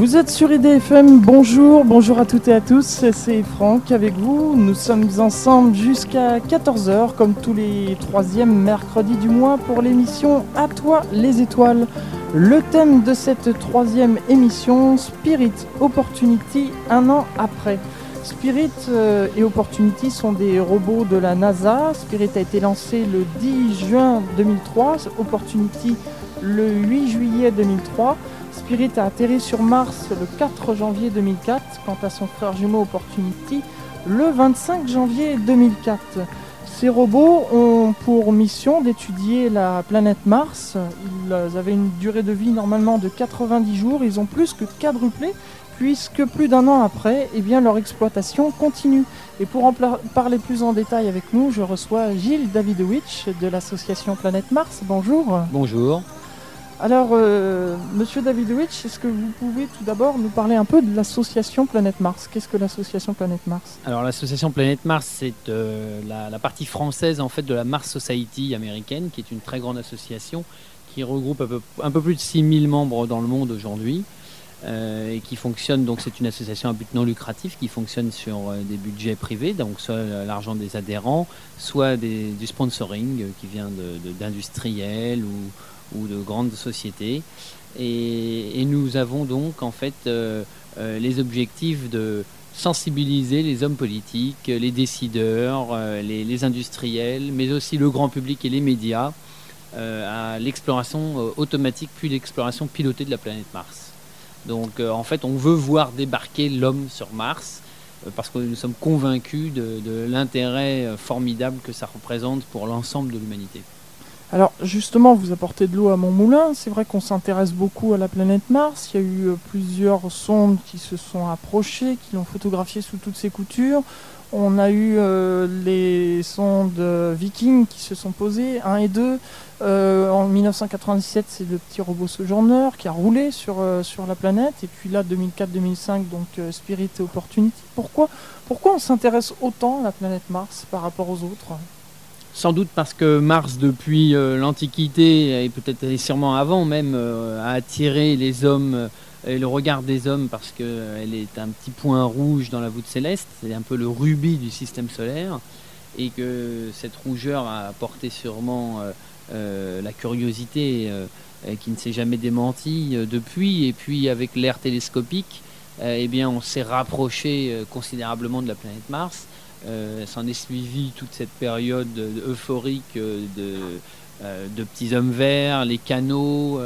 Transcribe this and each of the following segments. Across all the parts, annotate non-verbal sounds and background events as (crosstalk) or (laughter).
Vous êtes sur IDFM, bonjour, bonjour à toutes et à tous, c'est Franck avec vous. Nous sommes ensemble jusqu'à 14h, comme tous les troisièmes mercredis du mois, pour l'émission À toi les étoiles. Le thème de cette troisième émission, Spirit Opportunity, un an après. Spirit euh, et Opportunity sont des robots de la NASA. Spirit a été lancé le 10 juin 2003, Opportunity le 8 juillet 2003. Spirit a atterri sur Mars le 4 janvier 2004, quant à son frère jumeau Opportunity le 25 janvier 2004. Ces robots ont pour mission d'étudier la planète Mars. Ils avaient une durée de vie normalement de 90 jours. Ils ont plus que quadruplé puisque plus d'un an après, eh bien, leur exploitation continue. Et pour en parler plus en détail avec nous, je reçois Gilles Davidowicz de l'association Planète Mars. Bonjour. Bonjour. Alors, euh, monsieur Davidowicz, est-ce que vous pouvez tout d'abord nous parler un peu de l'association Planète Mars? Qu'est-ce que l'association Planète Mars? Alors, l'association Planète Mars, c'est euh, la, partie française en fait de la Mars Society américaine, qui est une très grande association qui regroupe un peu, plus de 6000 membres dans le monde aujourd'hui. Euh, et qui fonctionne, donc c'est une association à but non lucratif qui fonctionne sur des budgets privés, donc soit l'argent des adhérents, soit du sponsoring qui vient d'industriels ou, ou de grandes sociétés. Et, nous avons donc en fait euh, euh, les objectifs de sensibiliser les hommes politiques, les décideurs, euh, les, industriels, mais aussi le grand public et les médias à l'exploration automatique puis l'exploration pilotée de la planète Mars. Donc en fait on veut voir débarquer l'homme sur Mars parce que nous sommes convaincus de l'intérêt formidable que ça représente pour l'ensemble de l'humanité. Alors justement, vous apportez de l'eau à mon moulin. C'est vrai qu'on s'intéresse beaucoup à la planète Mars. Il y a eu euh, plusieurs sondes qui se sont approchées, qui l'ont photographiée sous toutes ses coutures. On a eu euh, les sondes euh, Viking qui se sont posées, 1 et 2. en 1997, c'est le petit robot Sojourner qui a roulé sur, sur la planète. Et puis là, 2004-2005, donc Spirit et Opportunity. Pourquoi, pourquoi on s'intéresse autant à la planète Mars par rapport aux autres? Sans doute parce que Mars, depuis euh, l'Antiquité, et peut-être sûrement avant même, euh, a attiré les hommes euh, et le regard des hommes parce qu'elle est un petit point rouge dans la voûte céleste, c'est un peu le rubis du système solaire, et que cette rougeur a apporté sûrement la curiosité qui ne s'est jamais démentie depuis, et puis avec l'ère télescopique, eh bien, on s'est rapproché considérablement de la planète Mars. Euh, s'en est suivi toute cette période euphorique euh, euh, de, petits hommes verts, les canaux,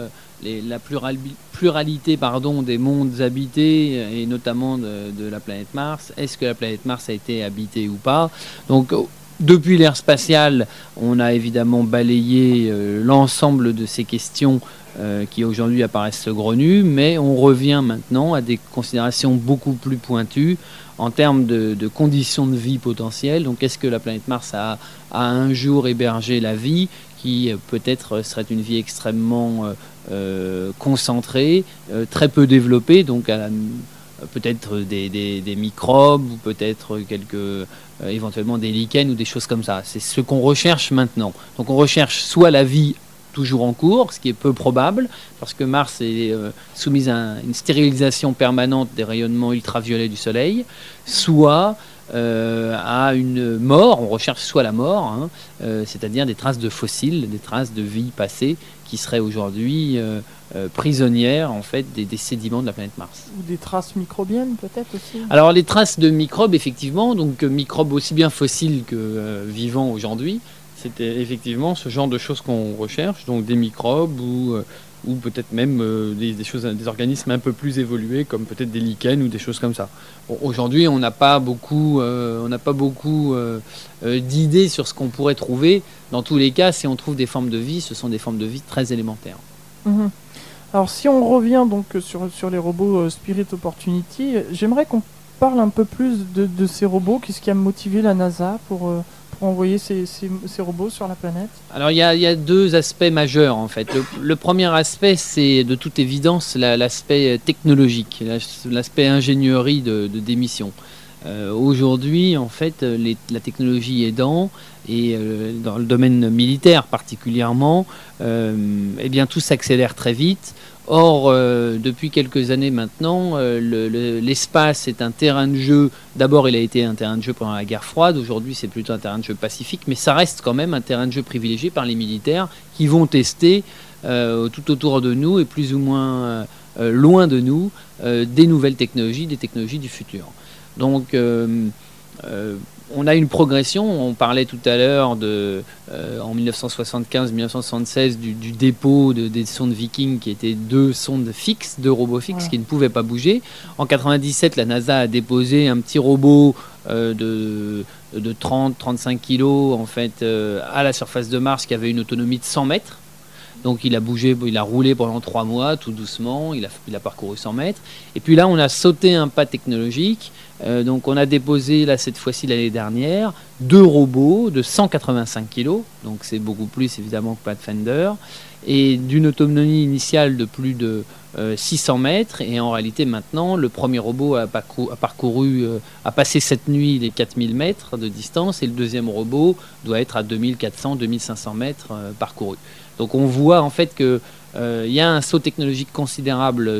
la pluralité des mondes habités et notamment de, la planète Mars. Est-ce que la planète Mars a été habitée ou pas? Donc depuis l'ère spatiale, on a évidemment balayé l'ensemble de ces questions qui aujourd'hui apparaissent saugrenues, mais on revient maintenant à des considérations beaucoup plus pointues en termes de, conditions de vie potentielles. Donc, est-ce que la planète Mars a, un jour hébergé la vie qui euh, peut-être serait une vie extrêmement euh, euh, concentrée, très peu développée, donc peut-être des, microbes ou peut-être quelques éventuellement des lichens ou des choses comme ça. C'est ce qu'on recherche maintenant. Donc on recherche soit la vie toujours en cours, ce qui est peu probable, parce que Mars est euh, soumise à une stérilisation permanente des rayonnements ultraviolets du Soleil, soit euh, à une mort, on recherche soit la mort, hein, euh, c'est-à-dire des traces de fossiles, des traces de vie passée qui seraient aujourd'hui prisonnières en fait des, des, sédiments de la planète Mars. Ou des traces microbiennes peut-être aussi Alors les traces de microbes effectivement, donc microbes aussi bien fossiles que vivants aujourd'hui, c'était effectivement ce genre de choses qu'on recherche, donc des microbes ou, euh, peut-être même euh, des, choses, des organismes un peu plus évolués, comme peut-être des lichens ou des choses comme ça. Aujourd'hui, on n'a pas beaucoup, euh, d'idées sur ce qu'on pourrait trouver. Dans tous les cas, si on trouve des formes de vie, ce sont des formes de vie très élémentaires. Mhm. Alors, si on revient donc sur, les robots Spirit Opportunity, j'aimerais qu'on parle un peu plus de, de ces robots. Qu'est-ce qui a motivé la NASA pour envoyer ces, robots sur la planète Alors il y, a, deux aspects majeurs en fait. Le, premier aspect c'est de toute évidence l'aspect technologique, l'aspect ingénierie de, démission. Euh, aujourd'hui en fait la technologie aidant et euh, dans le domaine militaire particulièrement, euh, eh bien tout s'accélère très vite. Or, euh, depuis quelques années maintenant, l'espace est un terrain de jeu. D'abord, il a été un terrain de jeu pendant la guerre froide. Aujourd'hui, c'est plutôt un terrain de jeu pacifique. Mais ça reste quand même un terrain de jeu privilégié par les militaires qui vont tester tout autour de nous et plus ou moins loin de nous des nouvelles technologies, des technologies du futur. Donc, on a une progression. On parlait tout à l'heure de, euh, en 1975-1976 du, dépôt des sondes Viking qui étaient deux sondes fixes, deux robots fixes qui ne pouvaient pas bouger. En 97, la NASA a déposé un petit robot euh, de, de 30-35 kilos en fait euh, à la surface de Mars qui avait une autonomie de 100 mètres. Donc il a bougé, il a roulé pendant trois mois, tout doucement, il a, il a parcouru 100 mètres. Et puis là, on a sauté un pas technologique euh, donc on a déposé là cette fois-ci l'année dernière deux robots de 185 kg, donc c'est beaucoup plus évidemment que Pathfinder, et d'une autonomie initiale de plus de 600 euh, mètres. Et en réalité maintenant, le premier robot a, parcouru, euh, a passé cette nuit les 4000 mètres de distance, et le deuxième robot doit être à 2400-2500 mètres parcourus. Donc on voit en fait que il y a un saut technologique considérable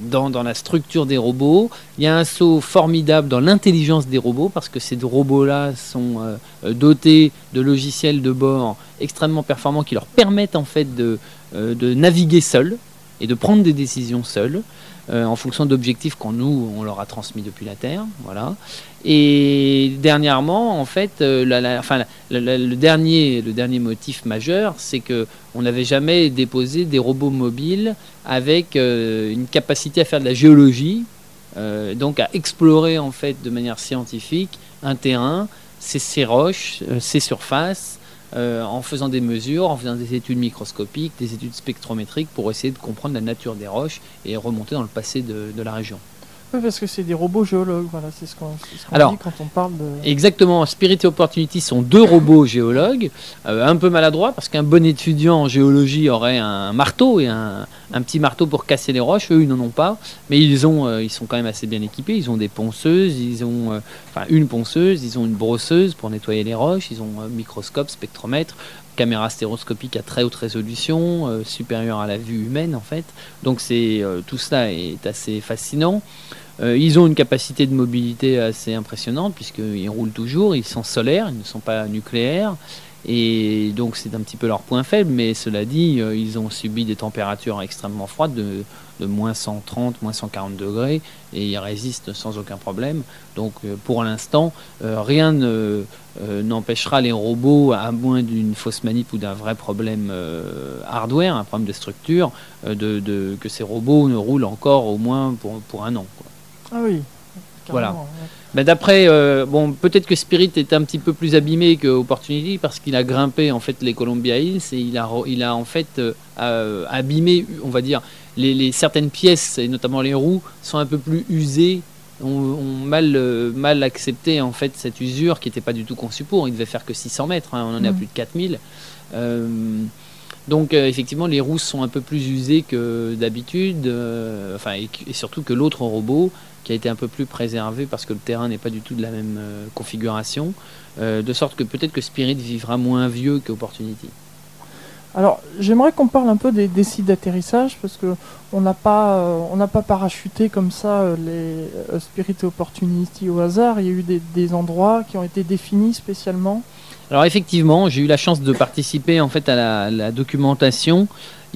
dans, la structure des robots. Il y a un saut formidable dans l'intelligence des robots parce que ces robots-là sont euh, dotés de logiciels de bord extrêmement performants qui leur permettent en fait euh, de naviguer seuls et de prendre des décisions seuls. Euh, en fonction d'objectifs qu'on nous on leur a transmis depuis la Terre, voilà. Et dernièrement, en fait, enfin, le dernier le dernier motif majeur, c'est que on n'avait jamais déposé des robots mobiles avec euh, une capacité à faire de la géologie, euh, donc à explorer en fait de manière scientifique un terrain, ses, roches, ses surfaces, en faisant des mesures, en faisant des études microscopiques, des études spectrométriques pour essayer de comprendre la nature des roches et remonter dans le passé de la région. Parce que c'est des robots géologues, voilà, c'est ce qu'on dit quand on parle de... Exactement, Spirit et Opportunity sont deux robots géologues, euh, un peu maladroits, parce qu'un bon étudiant en géologie aurait un marteau et un, petit marteau pour casser les roches, eux ils n'en ont pas, mais ils, ont, euh, ils sont quand même assez bien équipés, ils ont des ponceuses, ils ont euh, enfin une ponceuse, ils ont une brosseuse pour nettoyer les roches, ils ont un microscope, spectromètre, caméra stéroscopique à très haute résolution, supérieure à la vue humaine en fait. Donc c'est tout cela est assez fascinant. Euh, ils ont une capacité de mobilité assez impressionnante puisqu'ils roulent toujours, ils sont solaires, ils ne sont pas nucléaires. Et donc c'est un petit peu leur point faible, mais cela dit, euh, ils ont subi des températures extrêmement froides de, moins 130, moins 140 degrés, et ils résistent sans aucun problème. Donc euh, pour l'instant, rien n'empêchera les robots, à moins d'une fausse manip ou d'un vrai problème hardware, un problème de structure, que ces robots ne roulent encore au moins pour un an. Ah oui. Voilà. Ben, d'après, euh, bon, peut-être que Spirit est un petit peu plus abîmé que Opportunity parce qu'il a grimpé en fait les Columbia Hills et il a, il a en fait euh, abîmé, on va dire, les, certaines pièces et notamment les roues sont un peu plus usées, ont, mal, euh, mal accepté en fait cette usure qui n'était pas du tout conçue pour. Il devait faire que 600 mètres, hein, on en est à mm. plus de 4000. Donc effectivement, les roues sont un peu plus usées que d'habitude, enfin et, surtout que l'autre robot qui a été un peu plus préservé parce que le terrain n'est pas du tout de la même euh, configuration, euh, de sorte que peut-être que Spirit vivra moins vieux qu'Opportunity. Alors, j'aimerais qu'on parle un peu des, sites d'atterrissage parce que on n'a pas, euh, on n'a pas parachuté comme ça les Spirit et Opportunity au hasard. Il y a eu des, endroits qui ont été définis spécialement. Alors effectivement, j'ai eu la chance de participer en fait à la documentation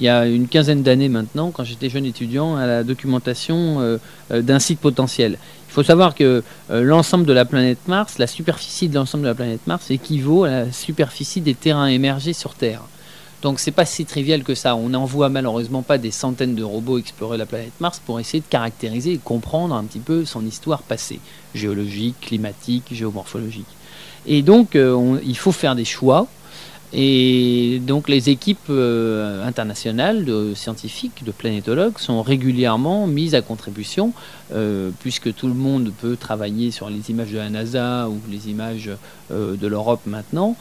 il y a une quinzaine d'années maintenant, quand j'étais jeune étudiant, à la documentation euh, euh, d'un site potentiel. Il faut savoir que euh, l'ensemble de la planète Mars, la superficie de l'ensemble de la planète Mars équivaut à la superficie des terrains émergés sur Terre. Donc c'est pas si trivial que ça. On n'envoie malheureusement pas des centaines de robots explorer la planète Mars pour essayer de caractériser et comprendre un petit peu son histoire passée, géologique, climatique, géomorphologique. Et donc il faut faire des choix et donc les équipes euh, internationales de scientifiques, de planétologues sont régulièrement mises à contribution, euh, puisque tout le monde peut travailler sur les images de la NASA ou les images euh, de l'Europe maintenant.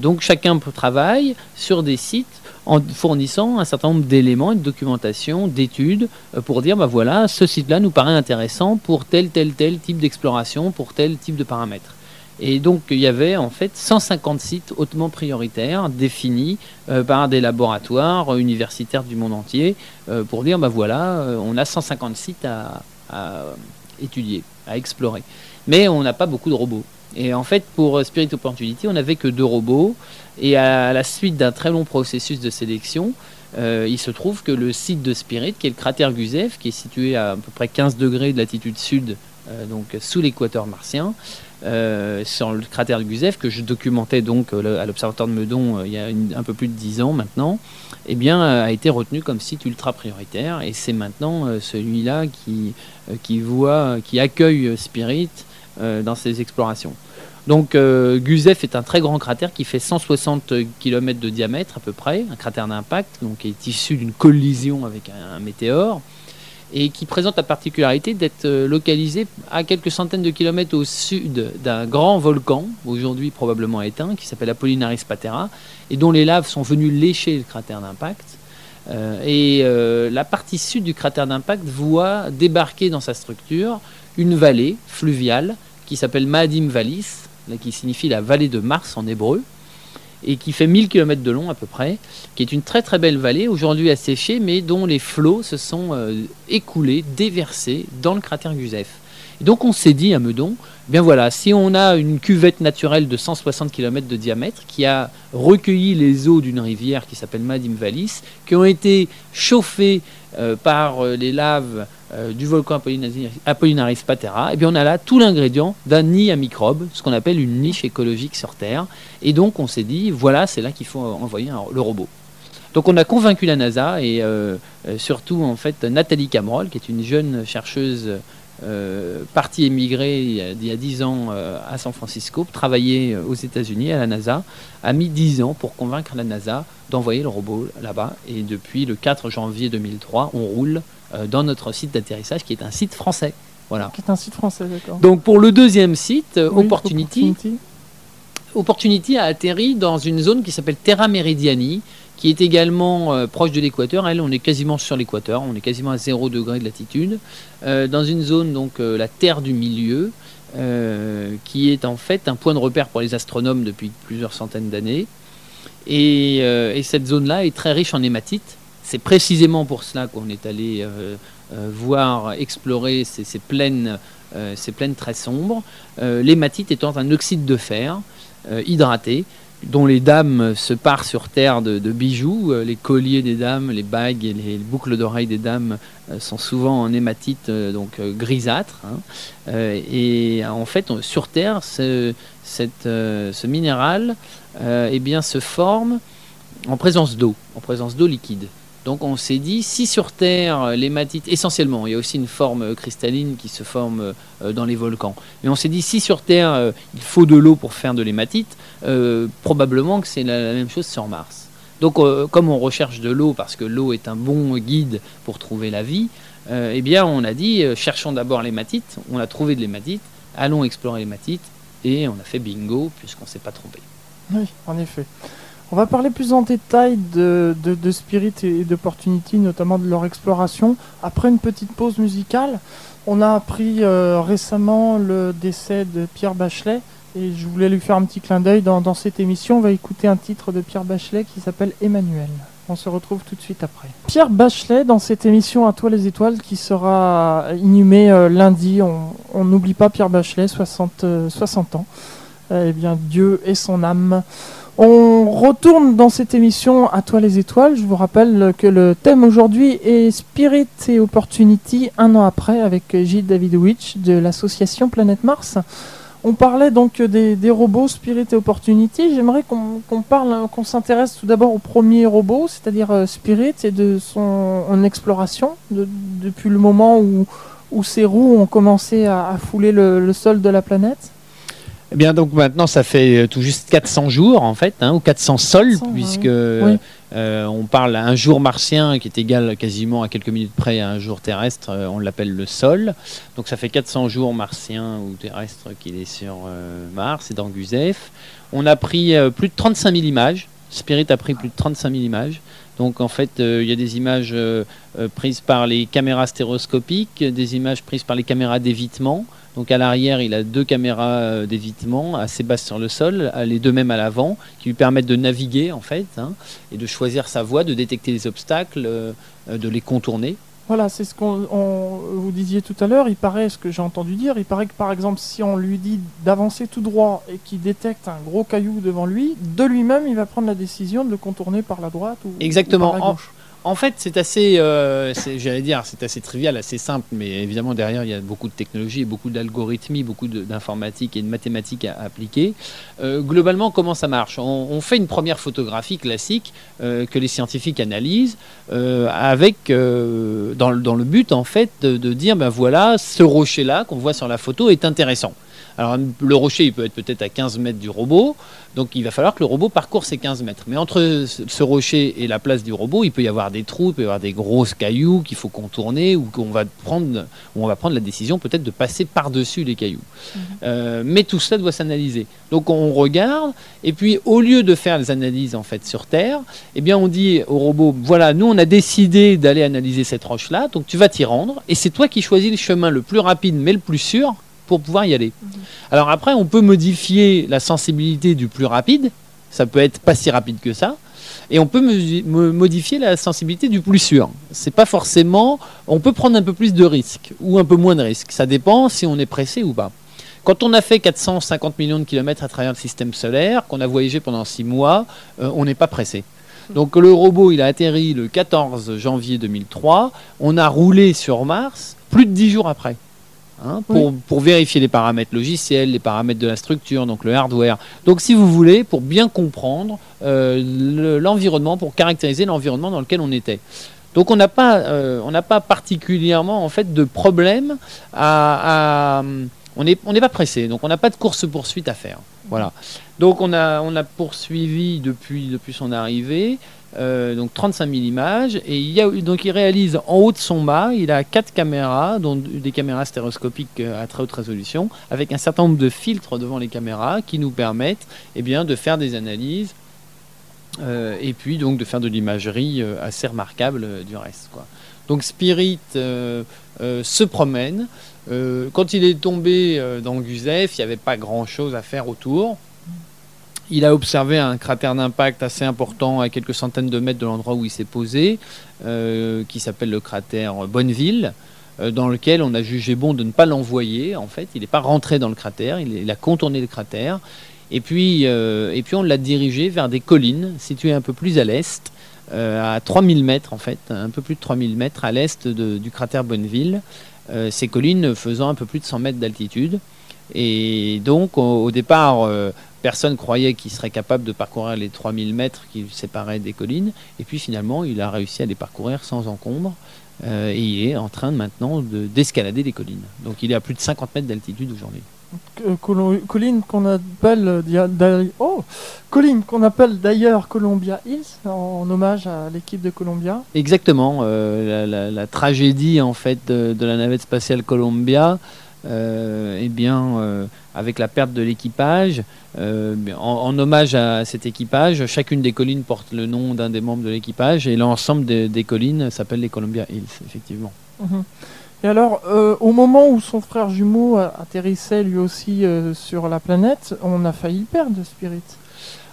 donc chacun travaille sur des sites en fournissant un certain nombre d'éléments, de documentation, d'études, pour dire, bah voilà, ce site-là nous paraît intéressant pour tel, tel, tel type d'exploration, pour tel type de paramètres. Et donc il y avait en fait 150 sites hautement prioritaires définis par des laboratoires universitaires du monde entier pour dire ben voilà, on a 150 sites à, étudier, à explorer. Mais on n'a pas beaucoup de robots. Et en fait, pour Spirit Opportunity, on n'avait que deux robots. Et à la suite d'un très long processus de sélection, euh, il se trouve que le site de Spirit, qui est le cratère Gusev, qui est situé à à peu près 15 degrés de latitude sud, euh, donc sous l'équateur martien, euh, sur le cratère de Gusev, que je documentais donc à l'Observatoire de Meudon il y a un peu plus de 10 ans maintenant, eh bien, a été retenu comme site ultra prioritaire. Et c'est maintenant celui-là qui, qui, voit, qui accueille Spirit dans ses explorations. Donc euh, est un très grand cratère qui fait 160 km de diamètre à peu près, un cratère d'impact, donc qui est issu d'une collision avec un, météore, et qui présente la particularité d'être euh, localisé à quelques centaines de kilomètres au sud d'un grand volcan, aujourd'hui probablement éteint, qui s'appelle Apollinaris Patera, et dont les laves sont venues lécher le cratère d'impact. Euh, et la partie sud du cratère d'impact voit débarquer dans sa structure une vallée fluviale qui s'appelle Maadim Vallis, qui signifie la vallée de Mars en hébreu, et qui fait 1000 km de long à peu près, qui est une très très belle vallée, aujourd'hui asséchée, mais dont les flots se sont euh, écoulés, déversés dans le cratère Gusev. Et donc on s'est dit à Meudon, eh bien voilà, si on a une cuvette naturelle de 160 km de diamètre qui a recueilli les eaux d'une rivière qui s'appelle Madim Vallis, qui ont été chauffées euh, par euh, les laves euh, du volcan Apollinaris patera, et bien on a là tout l'ingrédient d'un nid à microbes, ce qu'on appelle une niche écologique sur Terre. Et donc on s'est dit, voilà, c'est là qu'il faut envoyer le robot. Donc on a convaincu la NASA et surtout en fait Nathalie Cameron, qui est une jeune chercheuse euh, partie émigrée il y a 10 ans à San Francisco, travailler aux États-Unis à la NASA, a mis 10 ans pour convaincre la NASA d'envoyer le robot là-bas. Et depuis le 4 janvier 2003, on roule euh, dans notre site d'atterrissage qui est un site français. Voilà. Qui est un site français, d'accord. Donc pour le deuxième site, Opportunity, Opportunity, a atterri dans une zone qui s'appelle Terra Meridiani, qui est également euh, proche de l'équateur. Elle, on est quasiment sur l'équateur, on est quasiment à 0 degré de latitude, euh, dans une zone, donc la Terre du Milieu, qui est en fait un point de repère pour les astronomes depuis plusieurs centaines d'années. Euh, et, cette zone-là est très riche en hématite. C'est précisément pour cela qu'on est allé euh, euh, voir, explorer ces, plaines, ces plaines très sombres. L'hématite étant un oxyde de fer hydraté, dont les dames se parent sur terre de, bijoux. Les colliers des dames, les bagues et les boucles d'oreilles des dames sont souvent en hématite donc grisâtre. Hein. et en fait, sur terre, ce, ce minéral euh, eh bien, se forme en présence d'eau, en présence d'eau liquide. Donc on s'est dit, si sur Terre, l'hématite, essentiellement, il y a aussi une forme cristalline qui se forme euh, dans les volcans, mais on s'est dit, si sur Terre, euh, il faut de l'eau pour faire de l'hématite, probablement que c'est la, même chose sur Mars. Donc comme on recherche de l'eau, parce que l'eau est un bon guide pour trouver la vie, eh bien on a dit, cherchons d'abord l'hématite, on a trouvé de l'hématite, allons explorer l'hématite, et on a fait bingo, puisqu'on ne s'est pas trompé. Oui, en effet. On va parler plus en détail de, Spirit et d'Opportunity, notamment de leur exploration, après une petite pause musicale. On a appris euh, récemment le décès de Pierre Bachelet, et je voulais lui faire un petit clin d'œil dans, cette émission. On va écouter un titre de Pierre Bachelet qui s'appelle Emmanuel. On se retrouve tout de suite après. Pierre Bachelet dans cette émission À toi les étoiles qui sera inhumée euh, lundi. On n'oublie pas Pierre Bachelet, 60, 60 euh, ans. Eh bien, Dieu et son âme. On retourne dans cette émission à toi les étoiles. Je vous rappelle que le thème aujourd'hui est Spirit et Opportunity, un an après, avec Gilles Davidowicz de l'association Planète Mars. On parlait donc des, robots Spirit et Opportunity. J'aimerais qu'on parle, qu'on s'intéresse tout d'abord au premier robot, c'est-à-dire euh, Spirit et de son exploration depuis le moment où, où ses roues ont commencé à, fouler le sol de la planète. Eh bien, donc maintenant, ça fait euh, tout juste 400 jours, en fait, hein, ou 400 sols, puisque euh, on parle un jour martien qui est égal quasiment à quelques minutes près à un jour terrestre, euh, on l'appelle le sol. Donc ça fait 400 jours martiens ou terrestres qu'il est sur Mars et dans Gusev. On a pris plus de 35 000 images Spirit a pris plus de 35 000 images. Donc en fait, euh, il y a des images euh, euh, prises par les caméras stéréoscopiques, des images prises par les caméras d'évitement. Donc à l'arrière, il a deux caméras d'évitement assez basses sur le sol, les deux mêmes à l'avant, qui lui permettent de naviguer en fait, hein, et de choisir sa voie, de détecter les obstacles, de les contourner. Voilà, c'est ce qu'on vous disiez tout à l'heure. Il paraît, ce que j'ai entendu dire, il paraît que par exemple, si on lui dit d'avancer tout droit et qu'il détecte un gros caillou devant lui, de lui-même, il va prendre la décision de le contourner par la droite ou, Exactement. par la gauche. En fait, c'est assez, euh, j'allais dire, c'est assez trivial, assez simple, mais évidemment derrière il y a beaucoup de technologie, beaucoup d'algorithmie, beaucoup d'informatique et de mathématiques à, appliquer. Euh, globalement, comment ça marche? On, fait une première photographie classique euh, que les scientifiques analysent, avec dans, le but en fait de, de dire, ben voilà, ce rocher là qu'on voit sur la photo est intéressant. Alors le rocher, il peut être peut-être à 15 mètres du robot, donc il va falloir que le robot parcourt ces 15 mètres. Mais entre ce rocher et la place du robot, il peut y avoir des trous, il peut y avoir des grosses cailloux qu'il faut contourner ou qu'on va prendre, on va prendre la décision peut-être de passer par-dessus les cailloux. Mhm. Euh, mais tout cela doit s'analyser. Donc on regarde, et puis au lieu de faire les analyses en fait sur Terre, eh bien on dit au robot, voilà, nous on a décidé d'aller analyser cette roche-là, donc tu vas t'y rendre, et c'est toi qui choisis le chemin le plus rapide mais le plus sûr pour pouvoir y aller. Mhm. Alors après, on peut modifier la sensibilité du plus rapide, ça peut être pas si rapide que ça, et on peut modifier la sensibilité du plus sûr. C'est pas forcément, on peut prendre un peu plus de risques ou un peu moins de risques. Ça dépend si on est pressé ou pas. Quand on a fait 450 millions de kilomètres à travers le système solaire, qu'on a voyagé pendant 6 mois, euh, on n'est pas pressé. Donc le robot, il a atterri le 14 janvier 2003. On a roulé sur Mars plus de 10 jours après. Hein, pour, vérifier les paramètres logiciels, les paramètres de la structure, donc le hardware. Donc si vous voulez, pour bien comprendre euh, l'environnement, pour caractériser l'environnement dans lequel on était. Donc on n'a pas, euh, on pas particulièrement en fait de problème à, on n'est on n'est pas pressé, donc on n'a pas de course poursuite à faire. Voilà. Donc on a, on a poursuivi depuis, depuis son arrivée. Euh, donc 35 000 images. Et il, donc il réalise en haut de son mât, il a quatre caméras, dont des caméras stéréoscopiques euh, à très haute résolution, avec un certain nombre de filtres devant les caméras qui nous permettent eh bien, de faire des analyses euh, et puis donc de faire de l'imagerie assez remarquable du reste. Quoi. Donc Spirit se promène. quand il est tombé dans Guzef, il n'y avait pas grand-chose à faire autour. Il a observé un cratère d'impact assez important à quelques centaines de mètres de l'endroit où il s'est posé, euh, qui s'appelle le cratère Bonneville, euh, dans lequel on a jugé bon de ne pas l'envoyer. En fait, il n'est pas rentré dans le cratère, il, a contourné le cratère. Et puis, euh, et puis on l'a dirigé vers des collines situées un peu plus à l'est, à 3000 mètres en fait, un peu plus de 3000 mètres à l'est du cratère Bonneville. ces collines faisant un peu plus de 100 mètres d'altitude. Et donc, au, départ, personne croyait qu'il serait capable de parcourir les 3000 mètres qui séparaient des collines. Et puis finalement, il a réussi à les parcourir sans encombre. Euh, et il est en train maintenant d'escalader les collines. Donc il est à plus de 50 mètres d'altitude aujourd'hui. Euh, colline qu'on appelle oh, colline qu'on appelle d'ailleurs Columbia Hills en hommage à l'équipe de Columbia. Exactement, euh, la, tragédie en fait de, de la navette spatiale Columbia euh, eh bien, euh, avec la perte de l'équipage, euh, en, hommage à cet équipage, chacune des collines porte le nom d'un des membres de l'équipage et l'ensemble des, collines s'appelle les Columbia Hills, effectivement. Mhm. Et alors, au moment où son frère jumeau atterrissait lui aussi sur la planète, on a failli perdre Spirit.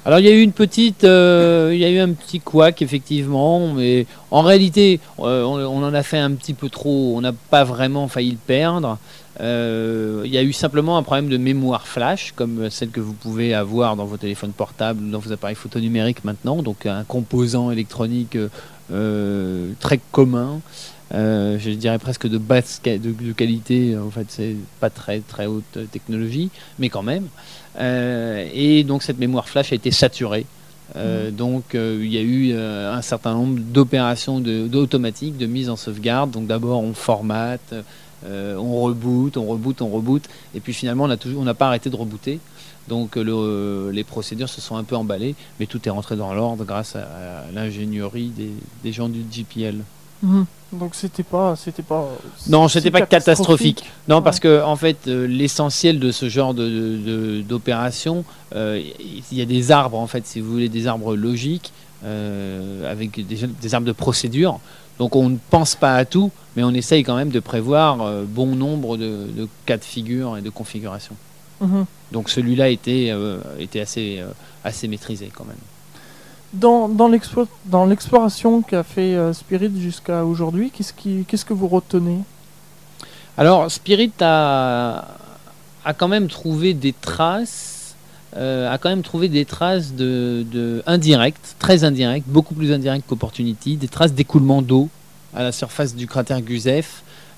Alors il y a eu une petite, il y a eu un petit couac effectivement, mais en réalité on, on, en a fait un petit peu trop. On n'a pas vraiment failli le perdre. Euh, il y a eu simplement un problème de mémoire flash, comme celle que vous pouvez avoir dans vos téléphones portables ou dans vos appareils photo numériques maintenant, donc un composant électronique euh, très commun. Euh, je dirais presque de basse de, qualité, en fait c'est pas très très haute technologie, mais quand même. et donc cette mémoire flash a été saturée. Mmh. donc il y a eu un certain nombre d'opérations automatiques de mise en sauvegarde. Donc d'abord on formate, euh, on reboot, on reboot, on reboot, et puis finalement on n'a pas arrêté de rebooter. Donc les procédures se sont un peu emballées, mais tout est rentré dans l'ordre grâce à, l'ingénierie des, gens du GPL. Mhm. Donc c'était pas, c'était pas. Non, c'était pas catastrophique. Non, parce que en fait, euh, l'essentiel de ce genre de- de- d'opération, euh, il y a des arbres en fait, si vous voulez, des arbres logiques euh, avec des, des arbres de procédure. Donc on ne pense pas à tout, mais on essaye quand même de prévoir euh, bon nombre de, de cas de figure et de configurations. Mhm. Donc celui-là était, euh, était assez, euh, assez maîtrisé quand même. Dans, dans l'explo- dans l'exploration qu'a fait Spirit jusqu'à aujourd'hui, qu'est-ce qu'est-ce que vous retenez? Alors, Spirit a, a quand même trouvé des traces, euh, a quand même trouvé des traces de, de indirectes, très indirectes, beaucoup plus indirectes qu'Opportunity, des traces d'écoulement d'eau à la surface du cratère Gusev,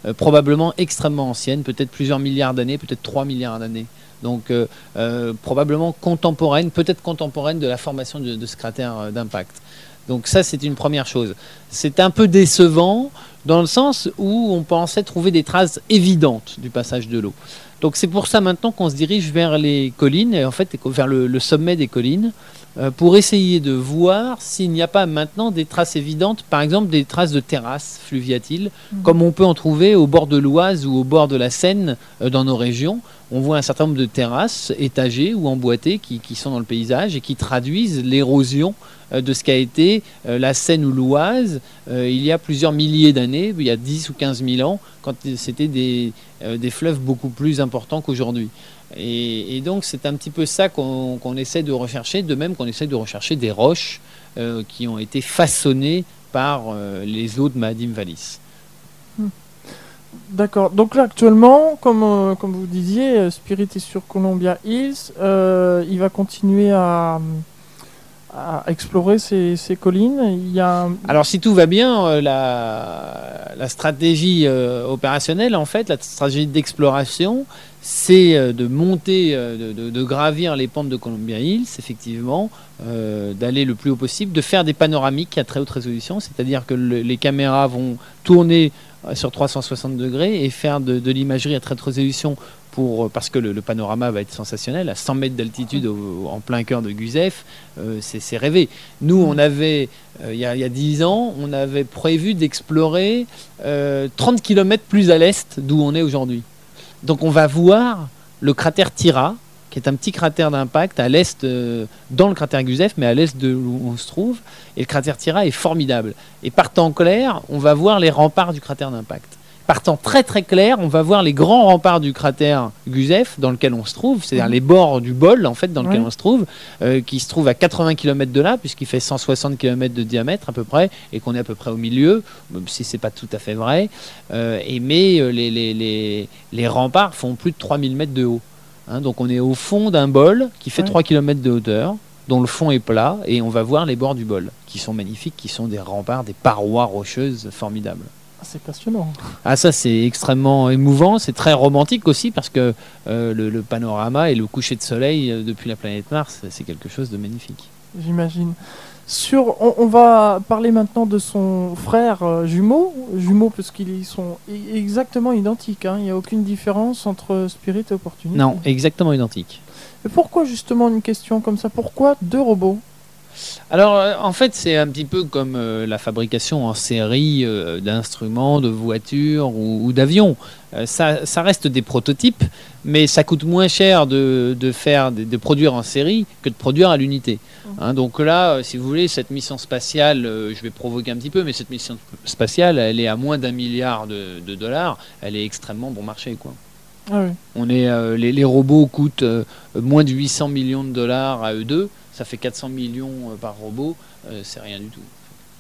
euh, probablement extrêmement anciennes, peut-être plusieurs milliards d'années, peut-être 3 milliards d'années. Donc, euh, probablement contemporaine, peut-être contemporaine de la formation de, ce cratère d'impact. Donc ça, c'est une première chose. C'est un peu décevant dans le sens où on pensait trouver des traces évidentes du passage de l'eau. Donc c'est pour ça maintenant qu'on se dirige vers les collines, et en fait vers le, le sommet des collines, euh, pour essayer de voir s'il n'y a pas maintenant des traces évidentes, par exemple des traces de terrasses fluviatiles, Mhm. comme on peut en trouver au bord de l'Oise ou au bord de la Seine euh, dans nos régions. On voit un certain nombre de terrasses étagées ou emboîtées qui, qui sont dans le paysage et qui traduisent l'érosion de ce qu'a été euh, la Seine ou l'Oise euh, il y a plusieurs milliers d'années, il y a 10 ou 15 000 ans, quand c'était des, euh, des fleuves beaucoup plus importants qu'aujourd'hui. Et, donc c'est un petit peu ça qu'on essaie de rechercher, de même qu'on essaie de rechercher des roches euh, qui ont été façonnées par euh, les eaux de Mahadim Valis. D'accord. Donc là, actuellement, comme, euh, comme vous disiez, euh, Spirit est sur Columbia Hills. Euh, il va continuer à, à explorer ces, collines. Alors si tout va bien, euh, la, stratégie euh, opérationnelle, en fait, la stratégie d'exploration, c'est euh, de monter, de, gravir les pentes de Columbia Hills, effectivement, d'aller le plus haut possible, de faire des panoramiques à très haute résolution, c'est-à-dire que le- les caméras vont tourner sur 360 degrés et faire de l'imagerie à très haute résolution euh, parce que le, panorama va être sensationnel, à 100 mètres d'altitude en plein cœur de Guzef, euh, c'est rêvé. Nous, on avait euh, il y, a, y a 10 ans, on avait prévu d'explorer euh, 30 km plus à l'est d'où on est aujourd'hui. Donc on va voir le cratère Tira, qui est un petit cratère d'impact à l'est, dans le cratère Guzef, mais à l'est de où on se trouve. Et le cratère Tira est formidable. Et partant clair, on va voir les remparts du cratère d'impact. Partant très très clair, on va voir les grands remparts du cratère Guzef, dans lequel on se trouve, c'est-à-dire Mhm. les bords du bol, en fait, dans lequel on se trouve, euh, qui se trouve à 80 km de là, puisqu'il fait 160 km de diamètre à peu près, et qu'on est à peu près au milieu, même si c'est pas tout à fait vrai. Euh, et mais euh, les, les, les, les remparts font plus de 3000 mètres de haut. Hein, donc on est au fond d'un bol qui fait Ouais. 3 km de hauteur, dont le fond est plat, et on va voir les bords du bol, qui sont magnifiques, qui sont des remparts, des parois rocheuses formidables. Ah, c'est passionnant. Ah ça c'est extrêmement émouvant, c'est très romantique aussi parce que euh, le, le panorama et le coucher de soleil euh, depuis la planète Mars, c'est quelque chose de magnifique. J'imagine. Sur, on, on va parler maintenant de son frère euh, jumeau, jumeau parce qu'ils sont e- exactement identiques. hein. Il n'y a aucune différence entre Spirit et Opportunity. Non, exactement identique. Et pourquoi justement une question comme ça? Pourquoi deux robots? Alors, euh, en fait, c'est un petit peu comme euh, la fabrication en série euh, d'instruments, de voitures ou, ou d'avions. Euh, ça, ça reste des prototypes, mais ça coûte moins cher de, de faire, de, de produire en série que de produire à l'unité. Hein, donc là, si vous voulez, cette mission spatiale, je vais provoquer un petit peu, mais cette mission spatiale, elle est à moins d'un milliard de, de dollars. Elle est extrêmement bon marché, quoi. Ah oui. On est, les, les robots coûtent moins de 800 millions de dollars à eux deux. Ça fait 400 millions euh, par robot. Euh, c'est rien du tout.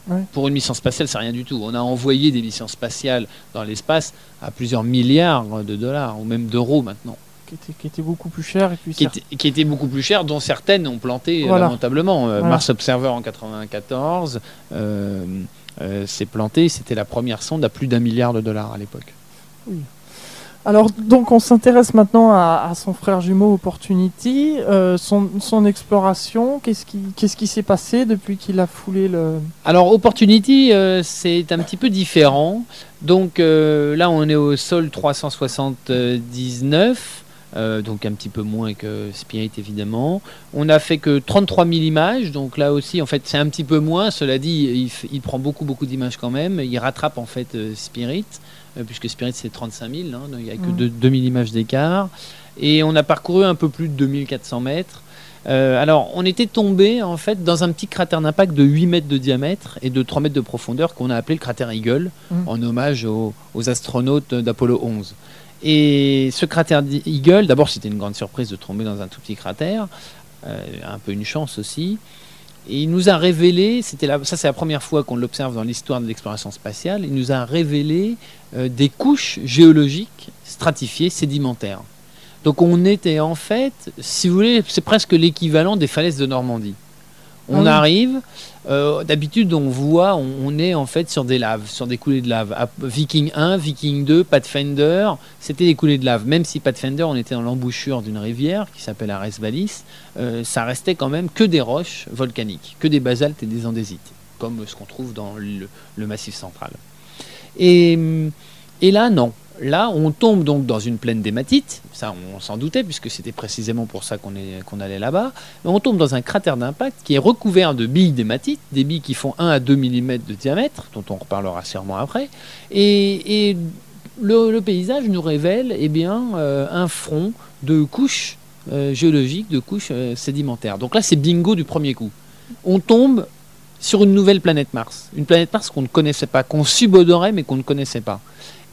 Ouais. Pour une mission spatiale, c'est rien du tout. On a envoyé des missions spatiales dans l'espace à plusieurs milliards de dollars ou même d'euros maintenant, qui était, qui était beaucoup plus cher et puis qui certes- étaient, qui étaient beaucoup plus chères, dont certaines ont planté euh, Voilà. lamentablement. Voilà. Mars Observer en 94 euh, euh, s'est planté. C'était la première sonde à plus d'un milliard de dollars à l'époque. Alors donc on s'intéresse maintenant à, son frère jumeau Opportunity, euh, son, exploration. Qu'est-ce qui s'est passé depuis qu'il a foulé le Alors Opportunity, euh, c'est un petit peu différent. Donc euh, là, on est au sol 379. donc un petit peu moins que Spirit évidemment. On a fait que 33 000 images, donc là aussi en fait c'est un petit peu moins. Cela dit, il, prend beaucoup beaucoup d'images quand même. Il rattrape en fait Spirit, puisque Spirit c'est 35 000, hein, donc il n'y a que 2 000 mm. images d'écart. Et on a parcouru un peu plus de 2400 mètres. Euh, alors, on était tombé en fait dans un petit cratère d'impact de 8 mètres de diamètre et de 3 mètres de profondeur qu'on a appelé le cratère Eagle, mmh. en hommage aux, astronautes d'Apollo 11. Et ce cratère Eagle, d'abord c'était une grande surprise de tomber dans un tout petit cratère, euh, un peu une chance aussi. Et il nous a révélé, c'était ça c'est la première fois qu'on l'observe dans l'histoire de l'exploration spatiale, il nous a révélé euh, des couches géologiques stratifiées sédimentaires. Donc on était en fait, si vous voulez, c'est presque l'équivalent des falaises de Normandie. On ah arrive, euh, d'habitude on voit, on, est en fait sur des laves, sur des coulées de lave. Viking 1, Viking 2, Pathfinder, c'était des coulées de lave. Même si Pathfinder, on était dans l'embouchure d'une rivière qui s'appelle Ares Valis, euh, ça restait quand même que des roches volcaniques, que des basaltes et des andésites, comme ce qu'on trouve dans le, massif central. Et, et là, non. Là, on tombe donc dans une plaine d'hématite, ça on s'en doutait puisque c'était précisément pour ça qu'on allait là-bas, on tombe dans un cratère d'impact qui est recouvert de billes d'hématite, des billes qui font 1 à 2 mm de diamètre, dont on reparlera sûrement après, et, le, paysage nous révèle eh bien, euh, un front de couches euh, géologiques, de couches euh, sédimentaires. Donc là, c'est bingo du premier coup. On tombe sur une nouvelle planète Mars, une planète Mars qu'on ne connaissait pas, qu'on subodorait mais qu'on ne connaissait pas.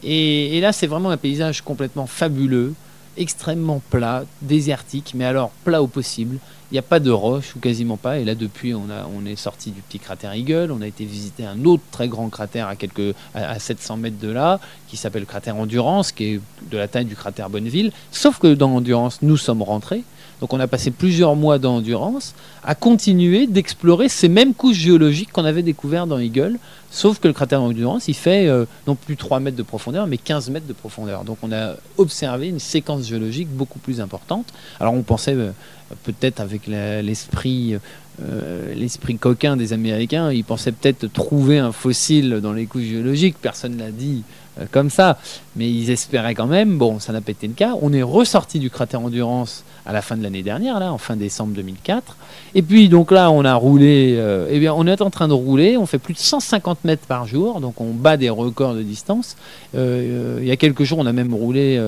Et, là, c'est vraiment un paysage complètement fabuleux, extrêmement plat, désertique, mais alors plat au possible. Il n'y a pas de roche ou quasiment pas. Et là, depuis, on, a, on est sorti du petit cratère Eagle. On a été visiter un autre très grand cratère à, quelques, à, 700 mètres de là, qui s'appelle le cratère Endurance, qui est de la taille du cratère Bonneville. Sauf que dans Endurance, nous sommes rentrés. Donc on a passé plusieurs mois d'endurance à continuer d'explorer ces mêmes couches géologiques qu'on avait découvertes dans Eagle, sauf que le cratère d'endurance, il fait euh, non plus 3 mètres de profondeur, mais 15 mètres de profondeur. Donc on a observé une séquence géologique beaucoup plus importante. Alors on pensait euh, peut-être avec l'esprit... Euh, l'esprit coquin des Américains, ils pensaient peut-être trouver un fossile dans les couches géologiques, personne ne l'a dit comme ça, mais ils espéraient quand même, bon, ça n'a pas été le cas, on est ressorti du cratère Endurance à la fin de l'année dernière, là, en fin décembre 2004. Et puis donc là, on a roulé, euh, eh bien, on est en train de rouler, on fait plus de 150 mètres par jour, donc on bat des records de distance. Euh, il y a quelques jours, on a même roulé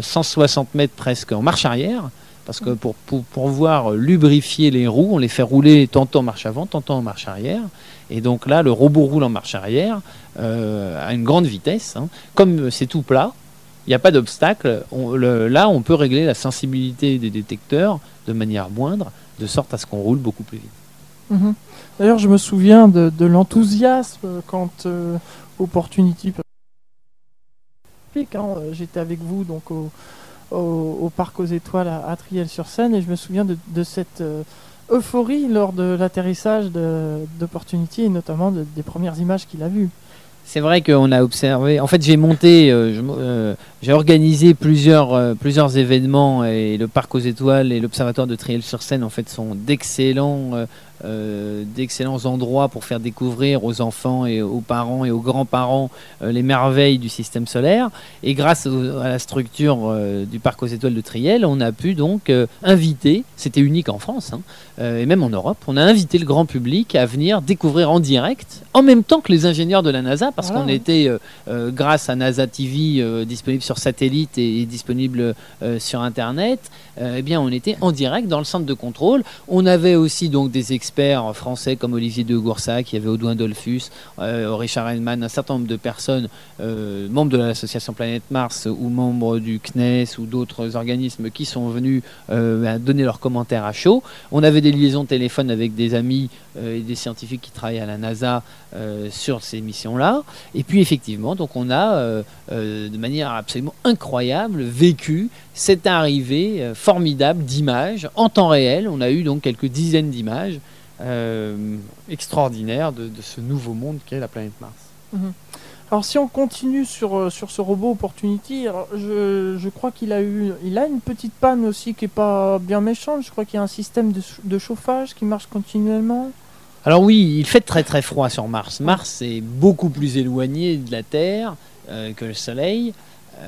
160 euh, mètres presque en marche arrière, parce que pour, pour, pouvoir lubrifier les roues, on les fait rouler tantôt en marche avant, tantôt en marche arrière. Et donc là, le robot roule en marche arrière à une grande vitesse. Hein. Comme c'est tout plat, il n'y a pas d'obstacle. Là, on peut régler la sensibilité des détecteurs de manière moindre, de sorte à ce qu'on roule beaucoup plus vite. Mhm. D'ailleurs, je me souviens de, l'enthousiasme quand euh, Opportunity. Quand euh, j'étais avec vous donc au, Parc aux Étoiles à, Triel-sur-Seine, et je me souviens de, cette euh, euphorie lors de l'atterrissage d'Opportunity, et notamment des premières images qu'il a vues. C'est vrai qu'on a observé. En fait, j'ai monté, euh, euh, j'ai organisé plusieurs, euh, plusieurs événements et le Parc aux Étoiles et l'Observatoire de Triel-sur-Seine en fait sont d'excellents euh, d'excellents endroits pour faire découvrir aux enfants et aux parents et aux grands-parents euh, les merveilles du système solaire. Et grâce à la structure euh, du parc aux étoiles de Triel, on a pu donc inviter, c'était unique en France hein, et même en Europe, on a invité le grand public à venir découvrir en direct, en même temps que les ingénieurs de la NASA, parce qu'on était, grâce à NASA TV, disponible sur satellite et, disponible sur Internet, eh bien on était en direct dans le centre de contrôle. On avait aussi donc des experts experts français comme Olivier de Goursac, il y avait Audouin Dolphus, euh, Richard Hellman, un certain nombre de personnes, euh, membres de l'association Planète Mars ou membres du CNES ou d'autres organismes qui sont venus euh, donner leurs commentaires à chaud. On avait des liaisons téléphone avec des amis et des scientifiques qui travaillent à la NASA sur ces missions-là. Et puis effectivement, donc on a de manière absolument incroyable vécu cette arrivée formidable d'images en temps réel. On a eu donc quelques dizaines d'images euh, extraordinaire de, ce nouveau monde qu'est la planète Mars. Mhm. Alors si on continue sur, euh, sur ce robot Opportunity, je, je, crois qu'il a eu il a une petite panne aussi qui est pas bien méchante. Je crois qu'il y a un système de, de, chauffage qui marche continuellement. Alors oui, il fait très très froid sur Mars. Mars est beaucoup plus éloigné de la Terre euh, que le Soleil.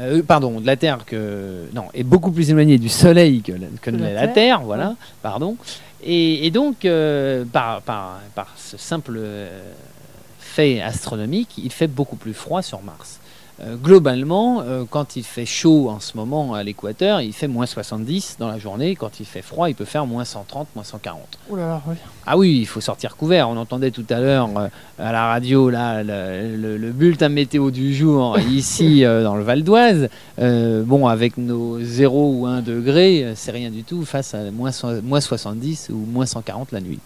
euh, pardon, de la Terre que non, est beaucoup plus éloigné du Soleil que, la, que Que la, la Terre, Terre, voilà, pardon. Et, donc, euh, par ce simple euh, fait astronomique, il fait beaucoup plus froid sur Mars. Euh, globalement, euh, quand il fait chaud en ce moment à l'équateur, il fait moins 70 dans la journée. Quand il fait froid, il peut faire moins 130, moins 140. Oh là là, oui. Ah oui, il faut sortir couvert. On entendait tout à l'heure euh, à la radio là, le, le- le bulletin météo du jour (laughs) ici dans le Val d'Oise. Euh, bon, avec nos 0 ou 1 degré, c'est rien du tout face à moins, so- moins 70 ou moins 140 la nuit.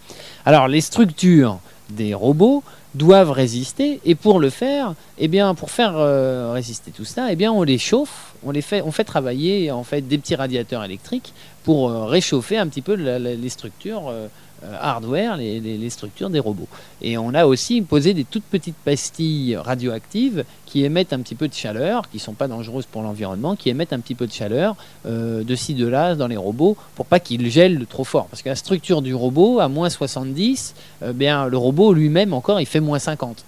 Alors, les structures des robots doivent résister. Et pour le faire, eh bien, pour faire euh, résister tout ça, eh bien, on les chauffe, on les fait, on fait travailler en fait des petits radiateurs électriques pour euh, réchauffer un petit peu les structures euh, hardware, les, les- les structures des robots. Et on a aussi posé des toutes petites pastilles radioactives qui émettent un petit peu de chaleur, qui sont pas dangereuses pour l'environnement, qui émettent un petit peu de chaleur euh, de ci, de là dans les robots pour pas qu'ils gèlent trop fort. Parce que la structure du robot, à moins 70, euh, bien, le robot lui-même encore, il fait moins 50.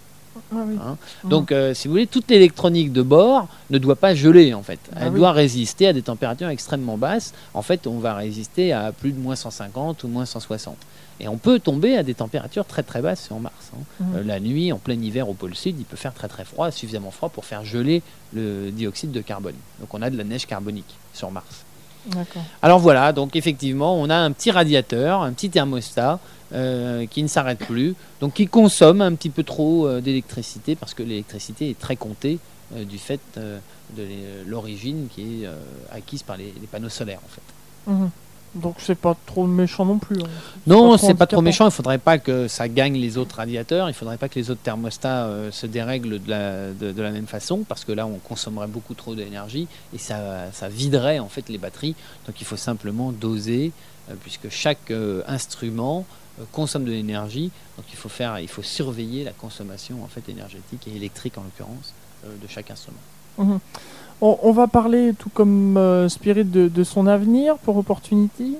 Ah oui. Hein. Mhm. Donc, euh, si vous voulez, toute l'électronique de bord ne doit pas geler, en fait. Ah Elle oui. doit résister à des températures extrêmement basses. En fait, on va résister à plus de moins 150 ou moins 160. Et on peut tomber à des températures très très basses sur Mars. hein. Mhm. Euh, la nuit, en plein hiver au pôle sud, il peut faire très très froid, suffisamment froid pour faire geler le dioxyde de carbone. Donc on a de la neige carbonique sur Mars. Alors voilà, donc effectivement, on a un petit radiateur, un petit thermostat euh, qui ne s'arrête plus, donc qui consomme un petit peu trop euh, d'électricité parce que l'électricité est très comptée euh, du fait de l'origine qui est acquise par les, les panneaux solaires en fait. Mhm. Donc c'est pas trop méchant non plus. hein. Non, c'est pas trop méchant. Il faudrait pas que ça gagne les autres radiateurs. Il faudrait pas que les autres thermostats euh, se dérèglent de la, de, de la même façon, parce que là, on consommerait beaucoup trop d'énergie et ça, ça viderait en fait les batteries. Donc, il faut simplement doser, euh, puisque chaque euh, instrument consomme de l'énergie. Donc, il faut faire, il faut surveiller la consommation en fait énergétique et électrique en l'occurrence de chaque instrument. Mhm. On, va parler, tout comme euh, Spirit, de, son avenir pour Opportunity.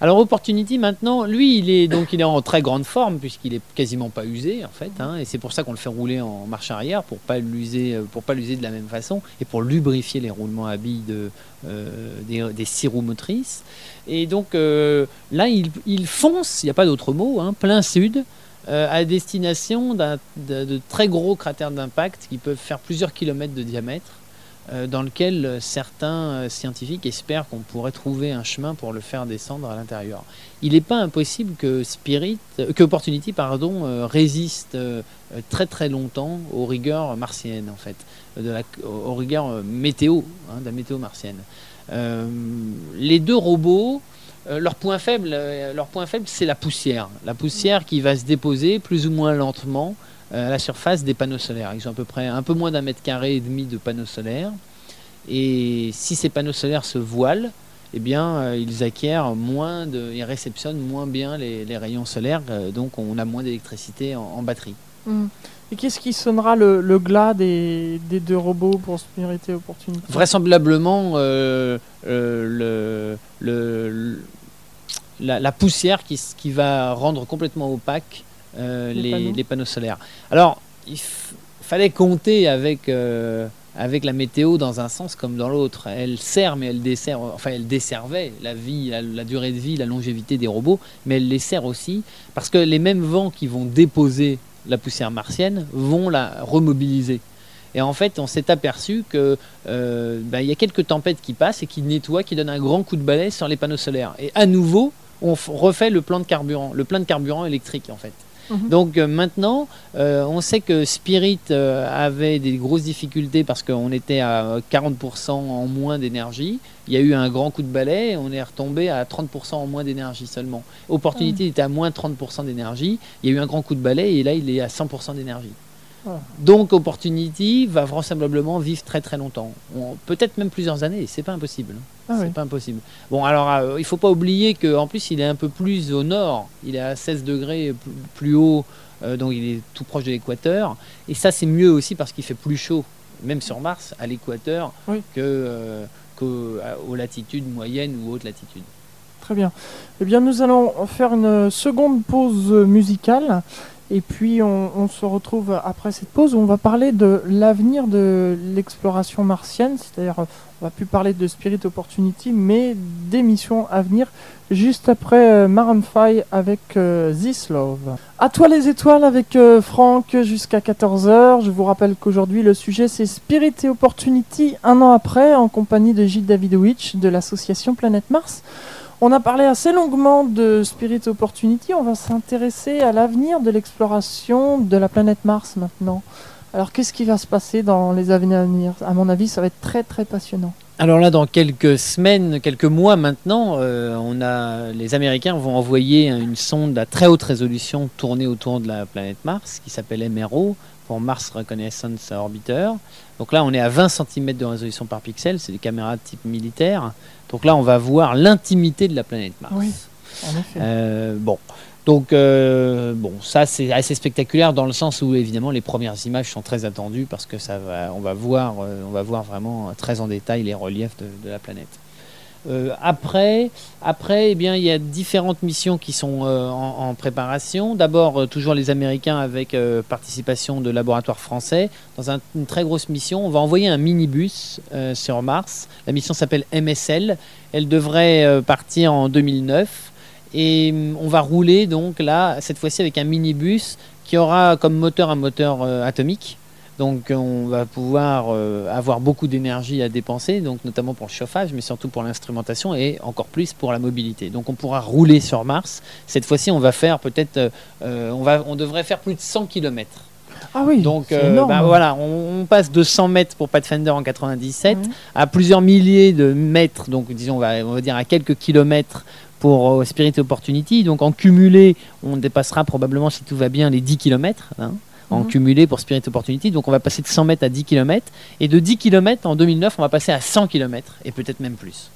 Alors Opportunity maintenant, lui, il est donc il est en très grande forme puisqu'il est quasiment pas usé en fait, hein, et c'est pour ça qu'on le fait rouler en marche arrière pour pas l'user, euh, pour pas l'user de la même façon et pour lubrifier les roulements à billes de, euh, des, des motrices. Et donc là, il, fonce, il n'y a pas d'autre mot, hein, plein sud. à destination de, très gros cratères d'impact qui peuvent faire plusieurs kilomètres de diamètre, dans lequel euh, certains euh, scientifiques espèrent qu'on pourrait trouver un chemin pour le faire descendre à l'intérieur. Il n'est pas impossible que Spirit, euh, que Opportunity pardon, euh, résiste euh, euh, très très longtemps aux rigueurs martiennes en fait, aux rigueurs euh, météo, hein, de la météo martienne. Euh, les deux robots, euh, leur point faible, euh, leur point faible, c'est la poussière. La poussière qui va se déposer plus ou moins lentement euh, à la surface des panneaux solaires. Ils ont à peu près un peu moins d'un mètre carré et demi de panneaux solaires. Et si ces panneaux solaires se voilent, eh bien, euh, ils acquièrent moins de, ils réceptionnent moins bien les, les rayons solaires, euh, donc on a moins d'électricité en, en batterie. Mhm. Et qu'est-ce qui sonnera le, le glas des, des deux robots pour Spirit et Opportunity Vraisemblablement, euh, euh, le, la, la poussière qui, va rendre complètement opaque euh, Les les, panneaux. les panneaux solaires. Alors, il fallait compter avec, euh, avec la météo dans un sens comme dans l'autre. Elle sert, mais elle dessert, enfin, elle desservait la vie, la, la durée de vie, la longévité des robots, mais elle les sert aussi parce que les mêmes vents qui vont déposer la poussière martienne vont la remobiliser. Et en fait, on s'est aperçu que euh, ben, il y a quelques tempêtes qui passent et qui nettoient, qui donnent un grand coup de balai sur les panneaux solaires. Et à nouveau, on refait le plan de carburant, le plein de carburant électrique en fait. Mhm. Donc euh, maintenant, euh, on sait que Spirit euh, avait des grosses difficultés parce qu'on était à 40% en moins d'énergie. Il y a eu un grand coup de balai, on est retombé à 30% en moins d'énergie seulement. Opportunity était à moins 30% d'énergie. Il y a eu un grand coup de balai et là il est à 100% d'énergie. Donc Opportunity va vraisemblablement vivre très très longtemps. On- Peut-être même plusieurs années, c'est pas impossible. Ah c'est oui. pas impossible. Bon, alors euh, il faut pas oublier qu'en plus il est un peu plus au nord. Il est à 16 degrés plus, plus haut, euh, donc il est tout proche de l'équateur. Et ça c'est mieux aussi parce qu'il fait plus chaud, même sur Mars, à l'équateur, Oui. que euh, qu'aux aux latitudes moyennes ou hautes latitudes. Très bien. Eh bien, nous allons faire une seconde pause musicale Et puis on, se retrouve après cette pause où on va parler de l'avenir de l'exploration martienne, c'est-à-dire on va plus parler de Spirit Opportunity, mais des missions à venir juste après euh, Maroon 5 avec euh, This Love. À toi les étoiles avec euh, Franck jusqu'à 14h. Je vous rappelle qu'aujourd'hui le sujet c'est Spirit et Opportunity un an après en compagnie de Gilles Davidowicz de l'association Planète Mars. On a parlé assez longuement de Spirit Opportunity, on va s'intéresser à l'avenir de l'exploration de la planète Mars maintenant. Alors qu'est-ce qui va se passer dans les années à venir? À mon avis, ça va être très très passionnant. Alors là, dans quelques semaines, quelques mois maintenant, euh, on a, les Américains vont envoyer une sonde à très haute résolution tourner autour de la planète Mars, qui s'appelle MRO, pour Mars Reconnaissance Orbiter. Donc là, on est à 20 cm de résolution par pixel, c'est des caméras de type militaire. Donc là, on va voir l'intimité de la planète Mars. Oui, en effet. Euh, bon. Donc, euh, bon, ça c'est assez spectaculaire dans le sens où évidemment les premières images sont très attendues parce que ça va, on va voir, euh, on va voir vraiment très en détail les reliefs de la planète. Euh, après, eh il y a différentes missions qui sont euh, en, préparation. D'abord, euh, toujours les Américains avec participation de laboratoires français. Dans une très grosse mission, on va envoyer un minibus sur Mars. La mission s'appelle MSL. Elle devrait partir en 2009. Et mm, on va rouler donc là, cette fois-ci avec un minibus qui aura comme moteur un moteur atomique donc on va pouvoir euh, avoir beaucoup d'énergie à dépenser, donc notamment pour le chauffage, mais surtout pour l'instrumentation et encore plus pour la mobilité. Donc on pourra rouler sur Mars. Cette fois-ci, on va faire peut-être, euh, euh, on, va, on devrait faire plus de 100 km. Ah oui, donc bah, voilà, on, passe de 100 mètres pour Pathfinder en 97 à plusieurs milliers de mètres, donc disons on va, on va dire à quelques kilomètres pour Spirit Opportunity. Donc en cumulé, on dépassera probablement, si tout va bien, les 10 km en mhm. cumulé pour Spirit Opportunity. Donc on va passer de 100 mètres à 10 km. Et de 10 km en 2009, on va passer à 100 km et peut-être même plus.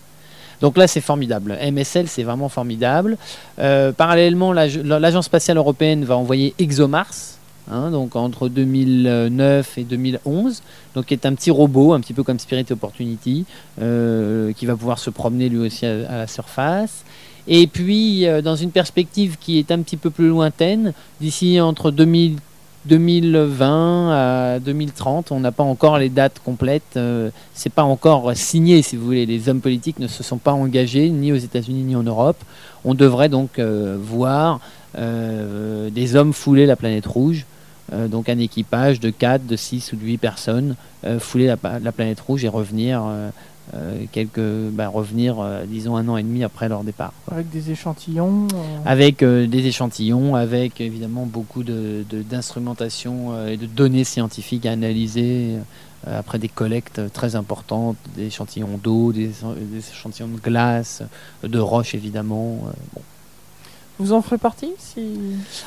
Donc là, c'est formidable. MSL, c'est vraiment formidable. Euh, parallèlement, l'Agence spatiale européenne va envoyer ExoMars, hein, donc entre 2009 et 2011, donc qui est un petit robot, un petit peu comme Spirit Opportunity, euh, qui va pouvoir se promener lui aussi à, à la surface. Et puis, euh, dans une perspective qui est un petit peu plus lointaine, d'ici entre 2000 2020 à 2030, on n'a pas encore les dates complètes. Euh, c'est pas encore signé, si vous voulez. Les hommes politiques ne se sont pas engagés ni aux États-Unis ni en Europe. On devrait donc euh, voir euh, des hommes fouler la planète rouge. donc un équipage de 4, de 6 ou de 8 personnes fouler la, la, planète rouge et revenir euh, quelques, bah, revenir, euh, disons, un an et demi après leur départ. Avec des échantillons euh, Avec des échantillons, avec évidemment beaucoup d'instrumentation de, et de données scientifiques à analyser après des collectes très importantes, des échantillons d'eau, des, échantillons de glace, de roches évidemment. Bon. Vous en ferez partie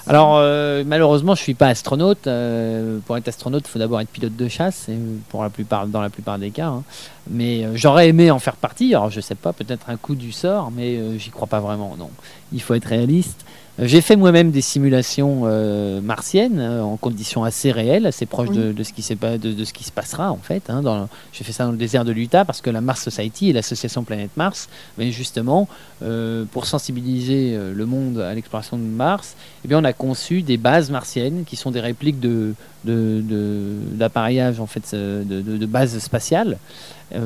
Alors, euh, malheureusement, je ne suis pas astronaute. Euh, pour être astronaute, il faut d'abord être pilote de chasse, et pour la plupart, dans la plupart des cas. Hein. Mais euh, j'aurais aimé en faire partie. Alors, je ne sais pas, peut-être un coup du sort, mais j'y crois pas vraiment. Non, il faut être réaliste. J'ai fait moi-même des simulations euh, martiennes euh, en conditions assez réelles, assez proches de, ce qui de, de, ce qui se passera en fait. Hein, J'ai fait ça dans le désert de l'Utah parce que la Mars Society et l'association Planète Mars, mais justement euh, pour sensibiliser le monde à l'exploration de Mars, eh bien, on a conçu des bases martiennes qui sont des répliques de d'appareillage en fait de, bases spatiales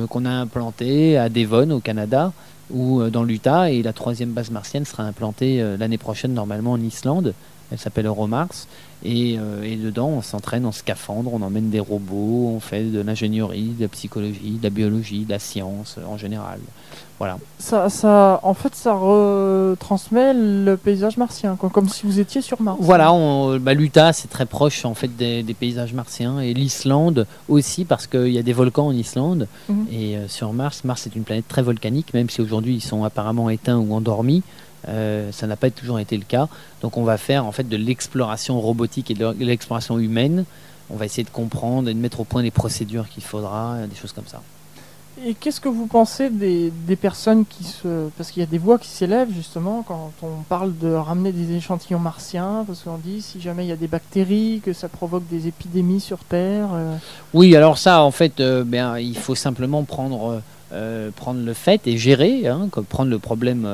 qu'on a implantées à Devon au Canada ou euh, dans l'Utah. Et la troisième base martienne sera implantée euh, l'année prochaine normalement en Islande. Elle s'appelle Euromars. Et, euh, et, dedans, on s'entraîne en scaphandre, on emmène des robots, on fait de l'ingénierie, de la psychologie, de la biologie, de la science en général. Voilà. Ça, ça, en fait, ça retransmet le paysage martien, quoi, comme si vous étiez sur Mars. Voilà, bah, l'Utah, c'est très proche en fait des, paysages martiens, et l'Islande aussi, parce qu'il y a des volcans en Islande, mhm. et euh, sur Mars, Mars est une planète très volcanique, même si aujourd'hui ils sont apparemment éteints ou endormis. Euh, ça n'a pas toujours été le cas. Donc on va faire en fait de l'exploration robotique et de l'exploration humaine. On va essayer de comprendre et de mettre au point les procédures qu'il faudra, des choses comme ça. Et qu'est-ce que vous pensez des, personnes qui se... Parce qu'il y a des voix qui s'élèvent justement quand on parle de ramener des échantillons martiens, parce qu'on dit si jamais il y a des bactéries, que ça provoque des épidémies sur Terre. Euh. Oui, alors ça, en fait, euh, ben, il faut simplement prendre, euh, prendre le fait et gérer, hein, prendre le problème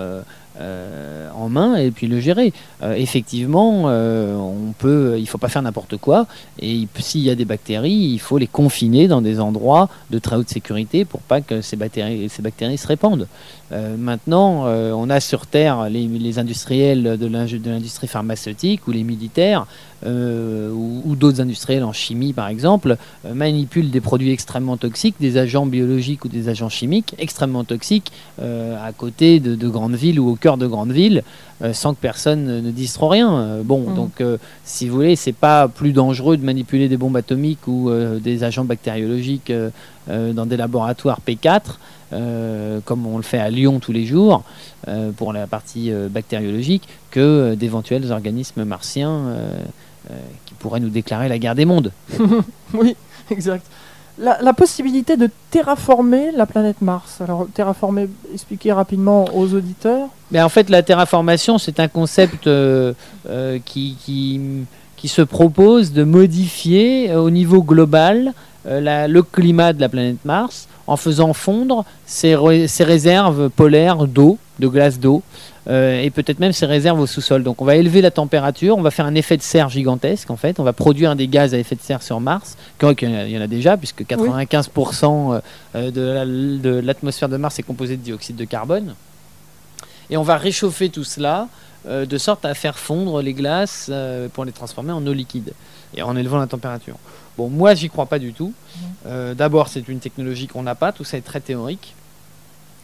en main et puis le gérer. effectivement, on peut, il ne faut pas faire n'importe quoi. Et s'il y a des bactéries, il faut les confiner dans des endroits de très haute sécurité pour pas que ces bactéries se répandent. Maintenant, on a sur Terre les, industriels de l'industrie pharmaceutique ou les militaires ou, d'autres industriels en chimie par exemple manipulent des produits extrêmement toxiques, des agents biologiques ou des agents chimiques extrêmement toxiques à côté de, de grandes villes ou au cœur de grandes villes. euh, sans que personne ne dise trop rien. Euh, bon, mm. donc euh, si vous voulez, c'est pas plus dangereux de manipuler des bombes atomiques ou des agents bactériologiques dans des laboratoires P4, comme on le fait à Lyon tous les jours pour la partie bactériologique, que d'éventuels organismes martiens qui pourraient nous déclarer la guerre des mondes. (laughs) oui, exact la, possibilité de terraformer la planète Mars. Alors, terraformer, expliquer rapidement aux auditeurs. Mais en fait, la terraformation, c'est un concept euh, euh, qui, qui, se propose de modifier euh, au niveau global le climat de la planète Mars en faisant fondre ses, ses réserves polaires d'eau, de glace d'eau, et peut-être même ses réserves au sous-sol. Donc on va élever la température, on va faire un effet de serre gigantesque en fait, on va produire des gaz à effet de serre sur Mars, il y en a déjà puisque 95% euh, de l'atmosphère de Mars est composée de dioxyde de carbone. Et on va réchauffer tout cela euh, de sorte à faire fondre les glaces pour les transformer en eau liquide et en élevant la température. Bon, moi j'y crois pas du tout. D'abord, c'est une technologie qu'on n'a pas, tout ça est très théorique.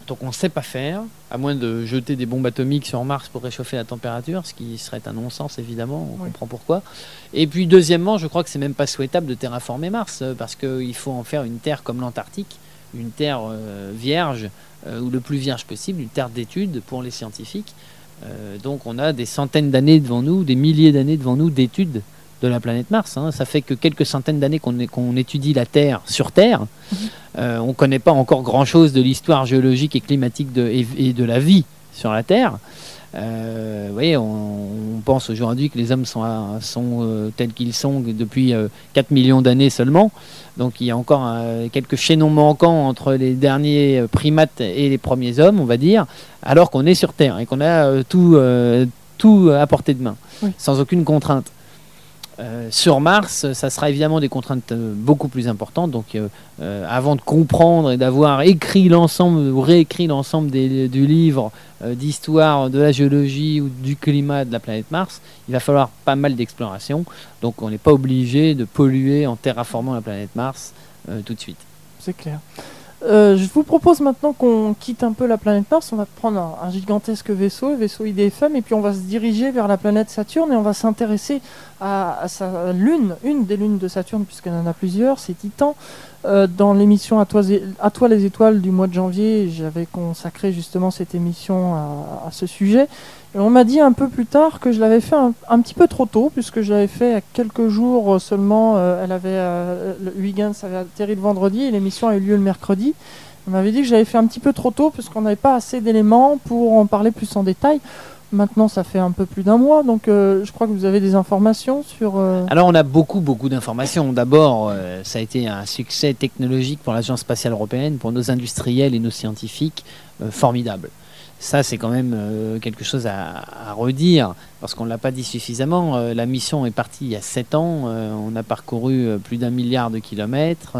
Donc on ne sait pas faire, à moins de jeter des bombes atomiques sur Mars pour réchauffer la température, ce qui serait un non-sens évidemment, on comprend pourquoi. Et puis deuxièmement, je crois que c'est même pas souhaitable de terraformer Mars, euh, parce qu'il faut en faire une terre comme l'Antarctique, une terre euh, vierge, euh, ou le plus vierge possible, une terre d'études pour les scientifiques. donc on a des centaines d'années devant nous, des milliers d'années devant nous d'études de la planète Mars. Hein. Ça fait que quelques centaines d'années qu'on étudie la Terre sur Terre. Mhm. Euh, on ne connaît pas encore grand-chose de l'histoire géologique et climatique de, et, de la vie sur la Terre. Euh, voyez, on, pense aujourd'hui que les hommes sont, sont euh, tels qu'ils sont depuis 4 millions d'années seulement. Donc il y a encore quelques chaînons manquants entre les derniers primates et les premiers hommes, on va dire, alors qu'on est sur Terre et qu'on a tout, tout à portée de main, sans aucune contrainte. Euh, sur Mars, ça sera évidemment des contraintes euh, beaucoup plus importantes. Donc, euh, avant de comprendre et d'avoir écrit l'ensemble ou réécrit l'ensemble du livre d'histoire de la géologie ou du climat de la planète Mars, il va falloir pas mal d'exploration. Donc, on n'est pas obligé de polluer en terraformant la planète Mars tout de suite. C'est clair. Euh, je vous propose maintenant qu'on quitte un peu la planète Mars. On va prendre un, gigantesque vaisseau, le vaisseau IDFM, et puis on va se diriger vers la planète Saturne et on va s'intéresser à, sa lune, une des lunes de Saturne, puisqu'il en a plusieurs, c'est Titan. Euh, dans l'émission à toi, les étoiles du mois de janvier, j'avais consacré justement cette émission à, ce sujet. On m'a dit un peu plus tard que je l'avais fait un, petit peu trop tôt, puisque je l'avais fait à quelques jours seulement. Euh, elle avait, euh, le Huygens avait atterri le vendredi et l'émission a eu lieu le mercredi. On m'avait dit que j'avais fait un petit peu trop tôt, puisqu'on n'avait pas assez d'éléments pour en parler plus en détail. Maintenant, ça fait un peu plus d'un mois, donc euh, je crois que vous avez des informations sur... Alors, on a beaucoup, beaucoup d'informations. D'abord, ça a été un succès technologique pour l'Agence spatiale européenne, pour nos industriels et nos scientifiques, formidable. Ça, c'est quand même quelque chose à, redire, parce qu'on ne l'a pas dit suffisamment. la mission est partie il y a 7 ans, on a parcouru plus d'un milliard de kilomètres,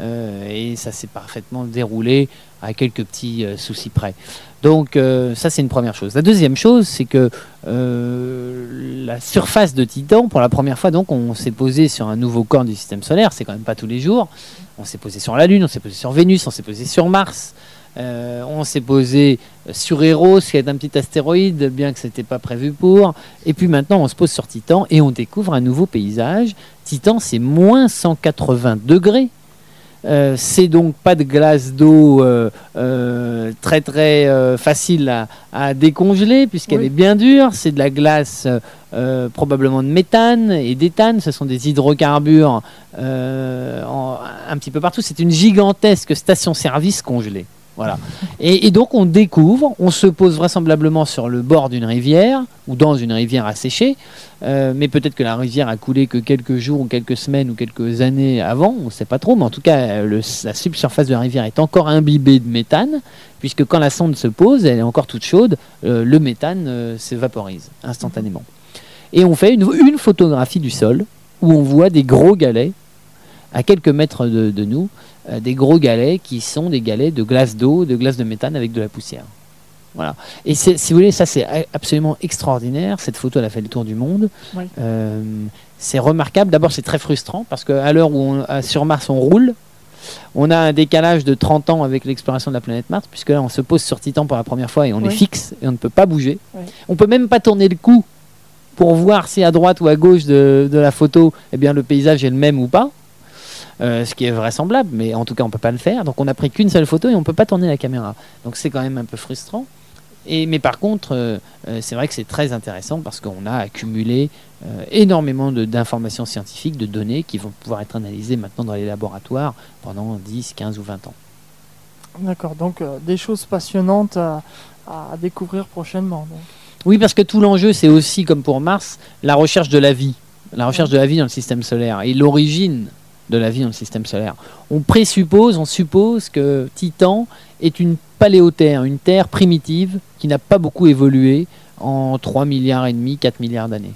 et ça s'est parfaitement déroulé à quelques petits soucis près. Donc euh, ça c'est une première chose. La deuxième chose c'est que euh, la surface de Titan, pour la première fois donc on s'est posé sur un nouveau corps du système solaire, c'est quand même pas tous les jours. On s'est posé sur la Lune, on s'est posé sur Vénus, on s'est posé sur Mars. Euh, on s'est posé sur Eros, qui est un petit astéroïde, bien que ce n'était pas prévu pour. Et puis maintenant, on se pose sur Titan et on découvre un nouveau paysage. Titan, c'est moins 180 degrés euh, c'est donc pas de glace d'eau euh, très très facile à, décongeler puisqu'elle est bien dure. C'est de la glace probablement de méthane et d'éthane. Ce sont des hydrocarbures un petit peu partout. C'est une gigantesque station-service congelée. Et, donc on découvre, on se pose vraisemblablement sur le bord d'une rivière ou dans une rivière asséchée, euh, mais peut-être que la rivière a coulé que quelques jours ou quelques semaines ou quelques années avant, on ne sait pas trop, mais en tout cas la subsurface de la rivière est encore imbibée de méthane, puisque quand la sonde se pose, elle est encore toute chaude, euh, le méthane euh, s'évaporise instantanément. Et on fait une, photographie du sol où on voit des gros galets à quelques mètres de nous euh, des gros galets qui sont des galets de glace d'eau, de glace de méthane avec de la poussière. Voilà. Et si vous voulez, ça c'est absolument extraordinaire. Cette photo, elle a fait le tour du monde. Euh, c'est remarquable. D'abord, c'est très frustrant parce qu'à l'heure où on, sur Mars on roule, on a un décalage de 30 ans avec l'exploration de la planète Mars, puisque là on se pose sur Titan pour la première fois et on est fixe et on ne peut pas bouger. On peut même pas tourner le cou pour voir si à droite ou à gauche de, de la photo, eh bien, le paysage est le même ou pas. Euh, ce qui est vraisemblable, mais en tout cas on peut pas le faire. Donc on n'a pris qu'une seule photo et on peut pas tourner la caméra. Donc c'est quand même un peu frustrant. Et, mais par contre, euh, euh, c'est vrai que c'est très intéressant parce qu'on a accumulé énormément d'informations scientifiques, de données qui vont pouvoir être analysées maintenant dans les laboratoires pendant 10, 15 ou 20 ans. D'accord, donc des choses passionnantes à, découvrir prochainement. Oui, parce que tout l'enjeu, c'est aussi, comme pour Mars, la recherche de la vie. La recherche de la vie dans le système solaire. Et l'origine de la vie dans le système solaire. On présuppose, on suppose que Titan est une paléoterre, une terre primitive qui n'a pas beaucoup évolué en 3 milliards et demi, 4 milliards d'années.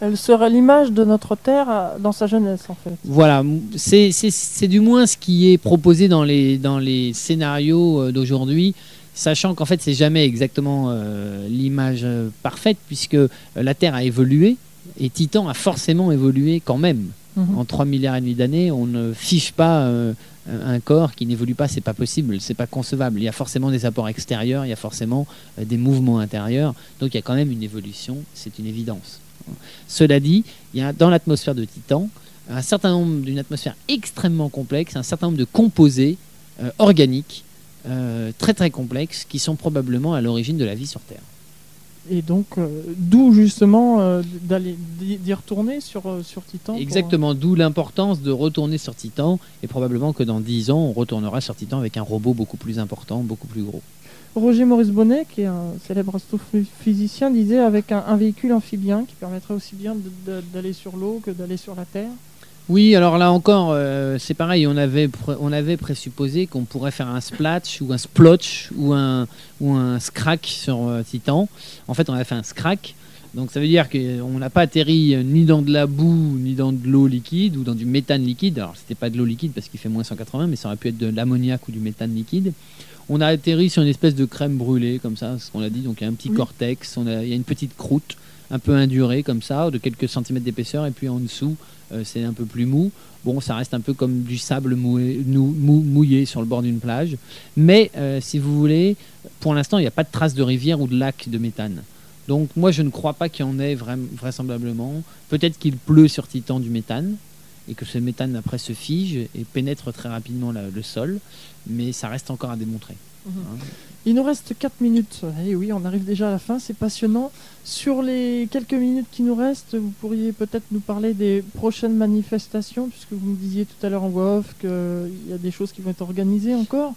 Elle serait l'image de notre Terre euh, dans sa jeunesse, en fait. Voilà, c'est du moins ce qui est proposé dans les, dans les scénarios euh, d'aujourd'hui, sachant qu'en fait, c'est jamais exactement euh, l'image parfaite, puisque la Terre a évolué, et Titan a forcément évolué quand même. Mhm. En 3 milliards et demi d'années, on ne fiche pas euh, un corps qui n'évolue pas, c'est pas possible, c'est pas concevable. Il y a forcément des apports extérieurs, il y a forcément euh, des mouvements intérieurs, donc il y a quand même une évolution, c'est une évidence. Cela dit, il y a dans l'atmosphère de Titan un certain nombre d'une atmosphère extrêmement complexe, un certain nombre de composés euh, organiques très très complexes qui sont probablement à l'origine de la vie sur Terre. Et donc, euh, d'où justement euh, d'aller d'y retourner sur, euh, sur Titan Exactement, d'où l'importance de retourner sur Titan. Et probablement que dans 10 ans, on retournera sur Titan avec un robot beaucoup plus important, beaucoup plus gros. Roger Maurice Bonnet, qui est un célèbre astrophysicien, disait avec un, véhicule amphibien qui permettrait aussi bien d'aller sur l'eau que d'aller sur la Terre. Oui, alors là encore, euh, c'est pareil, on avait, on avait présupposé qu'on pourrait faire un splatch ou un splotch ou un, ou un scrack sur euh, Titan. En fait, on a fait un scrack. Donc ça veut dire qu'on n'a pas atterri euh, ni dans de la boue, ni dans de l'eau liquide ou dans du méthane liquide. Alors c'était pas de l'eau liquide parce qu'il fait moins 180, mais ça aurait pu être de l'ammoniac ou du méthane liquide. On a atterri sur une espèce de crème brûlée, comme ça, ce qu'on a dit. Donc il y a un petit cortex, on il y a une petite croûte un peu indurée comme ça, de quelques centimètres d'épaisseur, et puis en dessous, euh, c'est un peu plus mou. Bon, ça reste un peu comme du sable mouillé, sur le bord d'une plage. Mais euh, si vous voulez, pour l'instant, il n'y a pas de trace de rivière ou de lac de méthane. Donc moi, je ne crois pas qu'il y en ait vraisemblablement. Peut-être qu'il pleut sur Titan du méthane et que ce méthane après se fige et pénètre très rapidement le sol, mais ça reste encore à démontrer. Mhm. Hein. Il nous reste 4 minutes. Et eh oui, on arrive déjà à la fin, c'est passionnant. Sur les quelques minutes qui nous restent, vous pourriez peut-être nous parler des prochaines manifestations, puisque vous me disiez tout à l'heure en voix off qu'il y a des choses qui vont être organisées encore.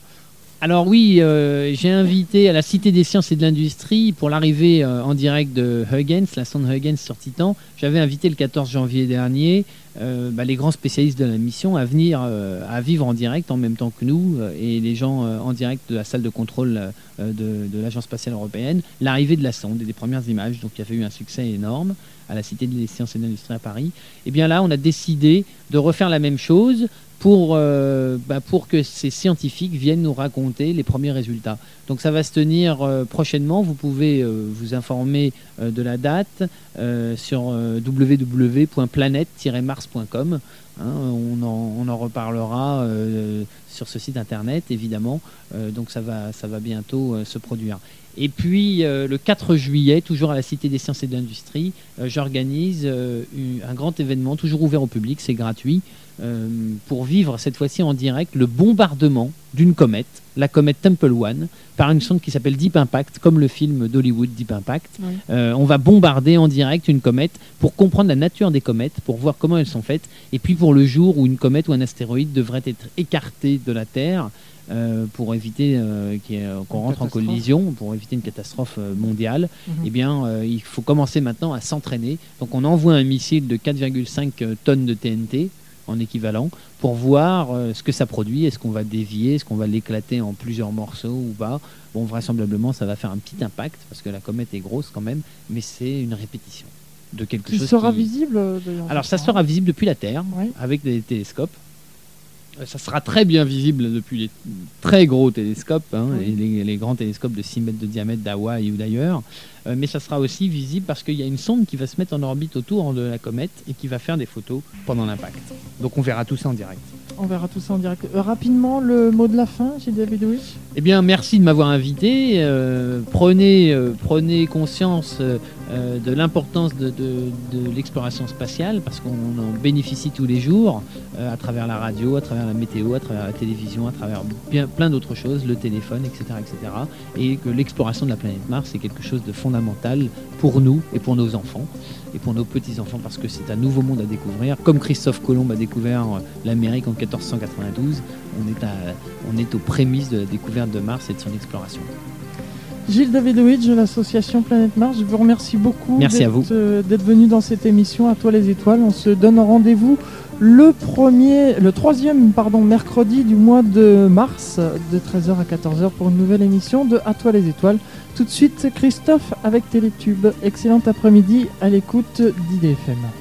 Alors oui, euh, j'ai invité à la Cité des sciences et de l'industrie pour l'arrivée euh, en direct de Huygens, la sonde Huygens sur Titan. J'avais invité le 14 janvier dernier euh, bah, les grands spécialistes de la mission à venir à vivre en direct en même temps que nous et les gens en direct de la salle de contrôle de, l'Agence spatiale européenne, l'arrivée de la sonde et des premières images. Donc il y avait eu un succès énorme à la Cité des sciences et de l'industrie à Paris. Et bien là, on a décidé de refaire la même chose pour, euh, bah, pour que ces scientifiques viennent nous raconter les premiers résultats. Donc ça va se tenir euh, prochainement. Vous pouvez euh, vous informer de la date sur www.planète-mars.com. Hein. on, en, on, en, reparlera sur ce site internet, évidemment. donc ça va, ça va bientôt se produire. Et puis le 4 juillet, toujours à la Cité des sciences et de l'industrie, j'organise un grand événement, toujours ouvert au public, c'est gratuit. Euh, pour vivre cette fois-ci en direct le bombardement d'une comète, la comète Temple One, par une sonde qui s'appelle Deep Impact, comme le film d'Hollywood Deep Impact. Euh, on va bombarder en direct une comète pour comprendre la nature des comètes, pour voir comment elles sont faites, et puis pour le jour où une comète ou un astéroïde devrait être écarté de la Terre, pour éviter qu'on rentre en collision, pour éviter une catastrophe mondiale, mhm. eh bien, il faut commencer maintenant à s'entraîner. Donc on envoie un missile de 4,5 tonnes de TNT en équivalent pour voir ce que ça produit. Est-ce qu'on va dévier Est-ce qu'on va l'éclater en plusieurs morceaux ou pas Bon, vraisemblablement, ça va faire un petit impact parce que la comète est grosse quand même, mais c'est une répétition de quelque qui chose. Sera visible, euh, Alors, ça sera visible depuis la Terre avec des télescopes. Euh, ça sera très bien visible depuis les très gros télescopes, hein, les, grands télescopes de 6 mètres de diamètre d'Hawaï ou d'ailleurs. Euh, mais ça sera aussi visible parce qu'il y a une sonde qui va se mettre en orbite autour de la comète et qui va faire des photos pendant l'impact. Donc on verra tout ça en direct. On verra tout ça en direct. Euh, rapidement, le mot de la fin, j'ai David Wish. Eh bien, merci de m'avoir invité. Euh, prenez, prenez conscience de l'importance de, l'exploration spatiale parce qu'on en bénéficie tous les jours à travers la radio, à travers la météo, à travers la télévision, à travers bien, plein d'autres choses, le téléphone, etc., etc. Et que l'exploration de la planète Mars est quelque chose de fondamental fondamentale pour nous et pour nos enfants et pour nos petits-enfants parce que c'est un nouveau monde à découvrir. Comme Christophe Colomb a découvert euh, l'Amérique en 1492, on est, à, on est aux prémices de la découverte de Mars et de son exploration. Gilles Davidovitch de l'association Planète Mars, je vous remercie beaucoup d'être euh, venu dans cette émission à toi les étoiles. On se donne rendez-vous le premier, le troisième pardon, mercredi du mois de mars de 13h à 14h pour une nouvelle émission de À toi les étoiles. Tout de suite, Christophe avec Télétube. Excellent après-midi à l'écoute d'IDFM.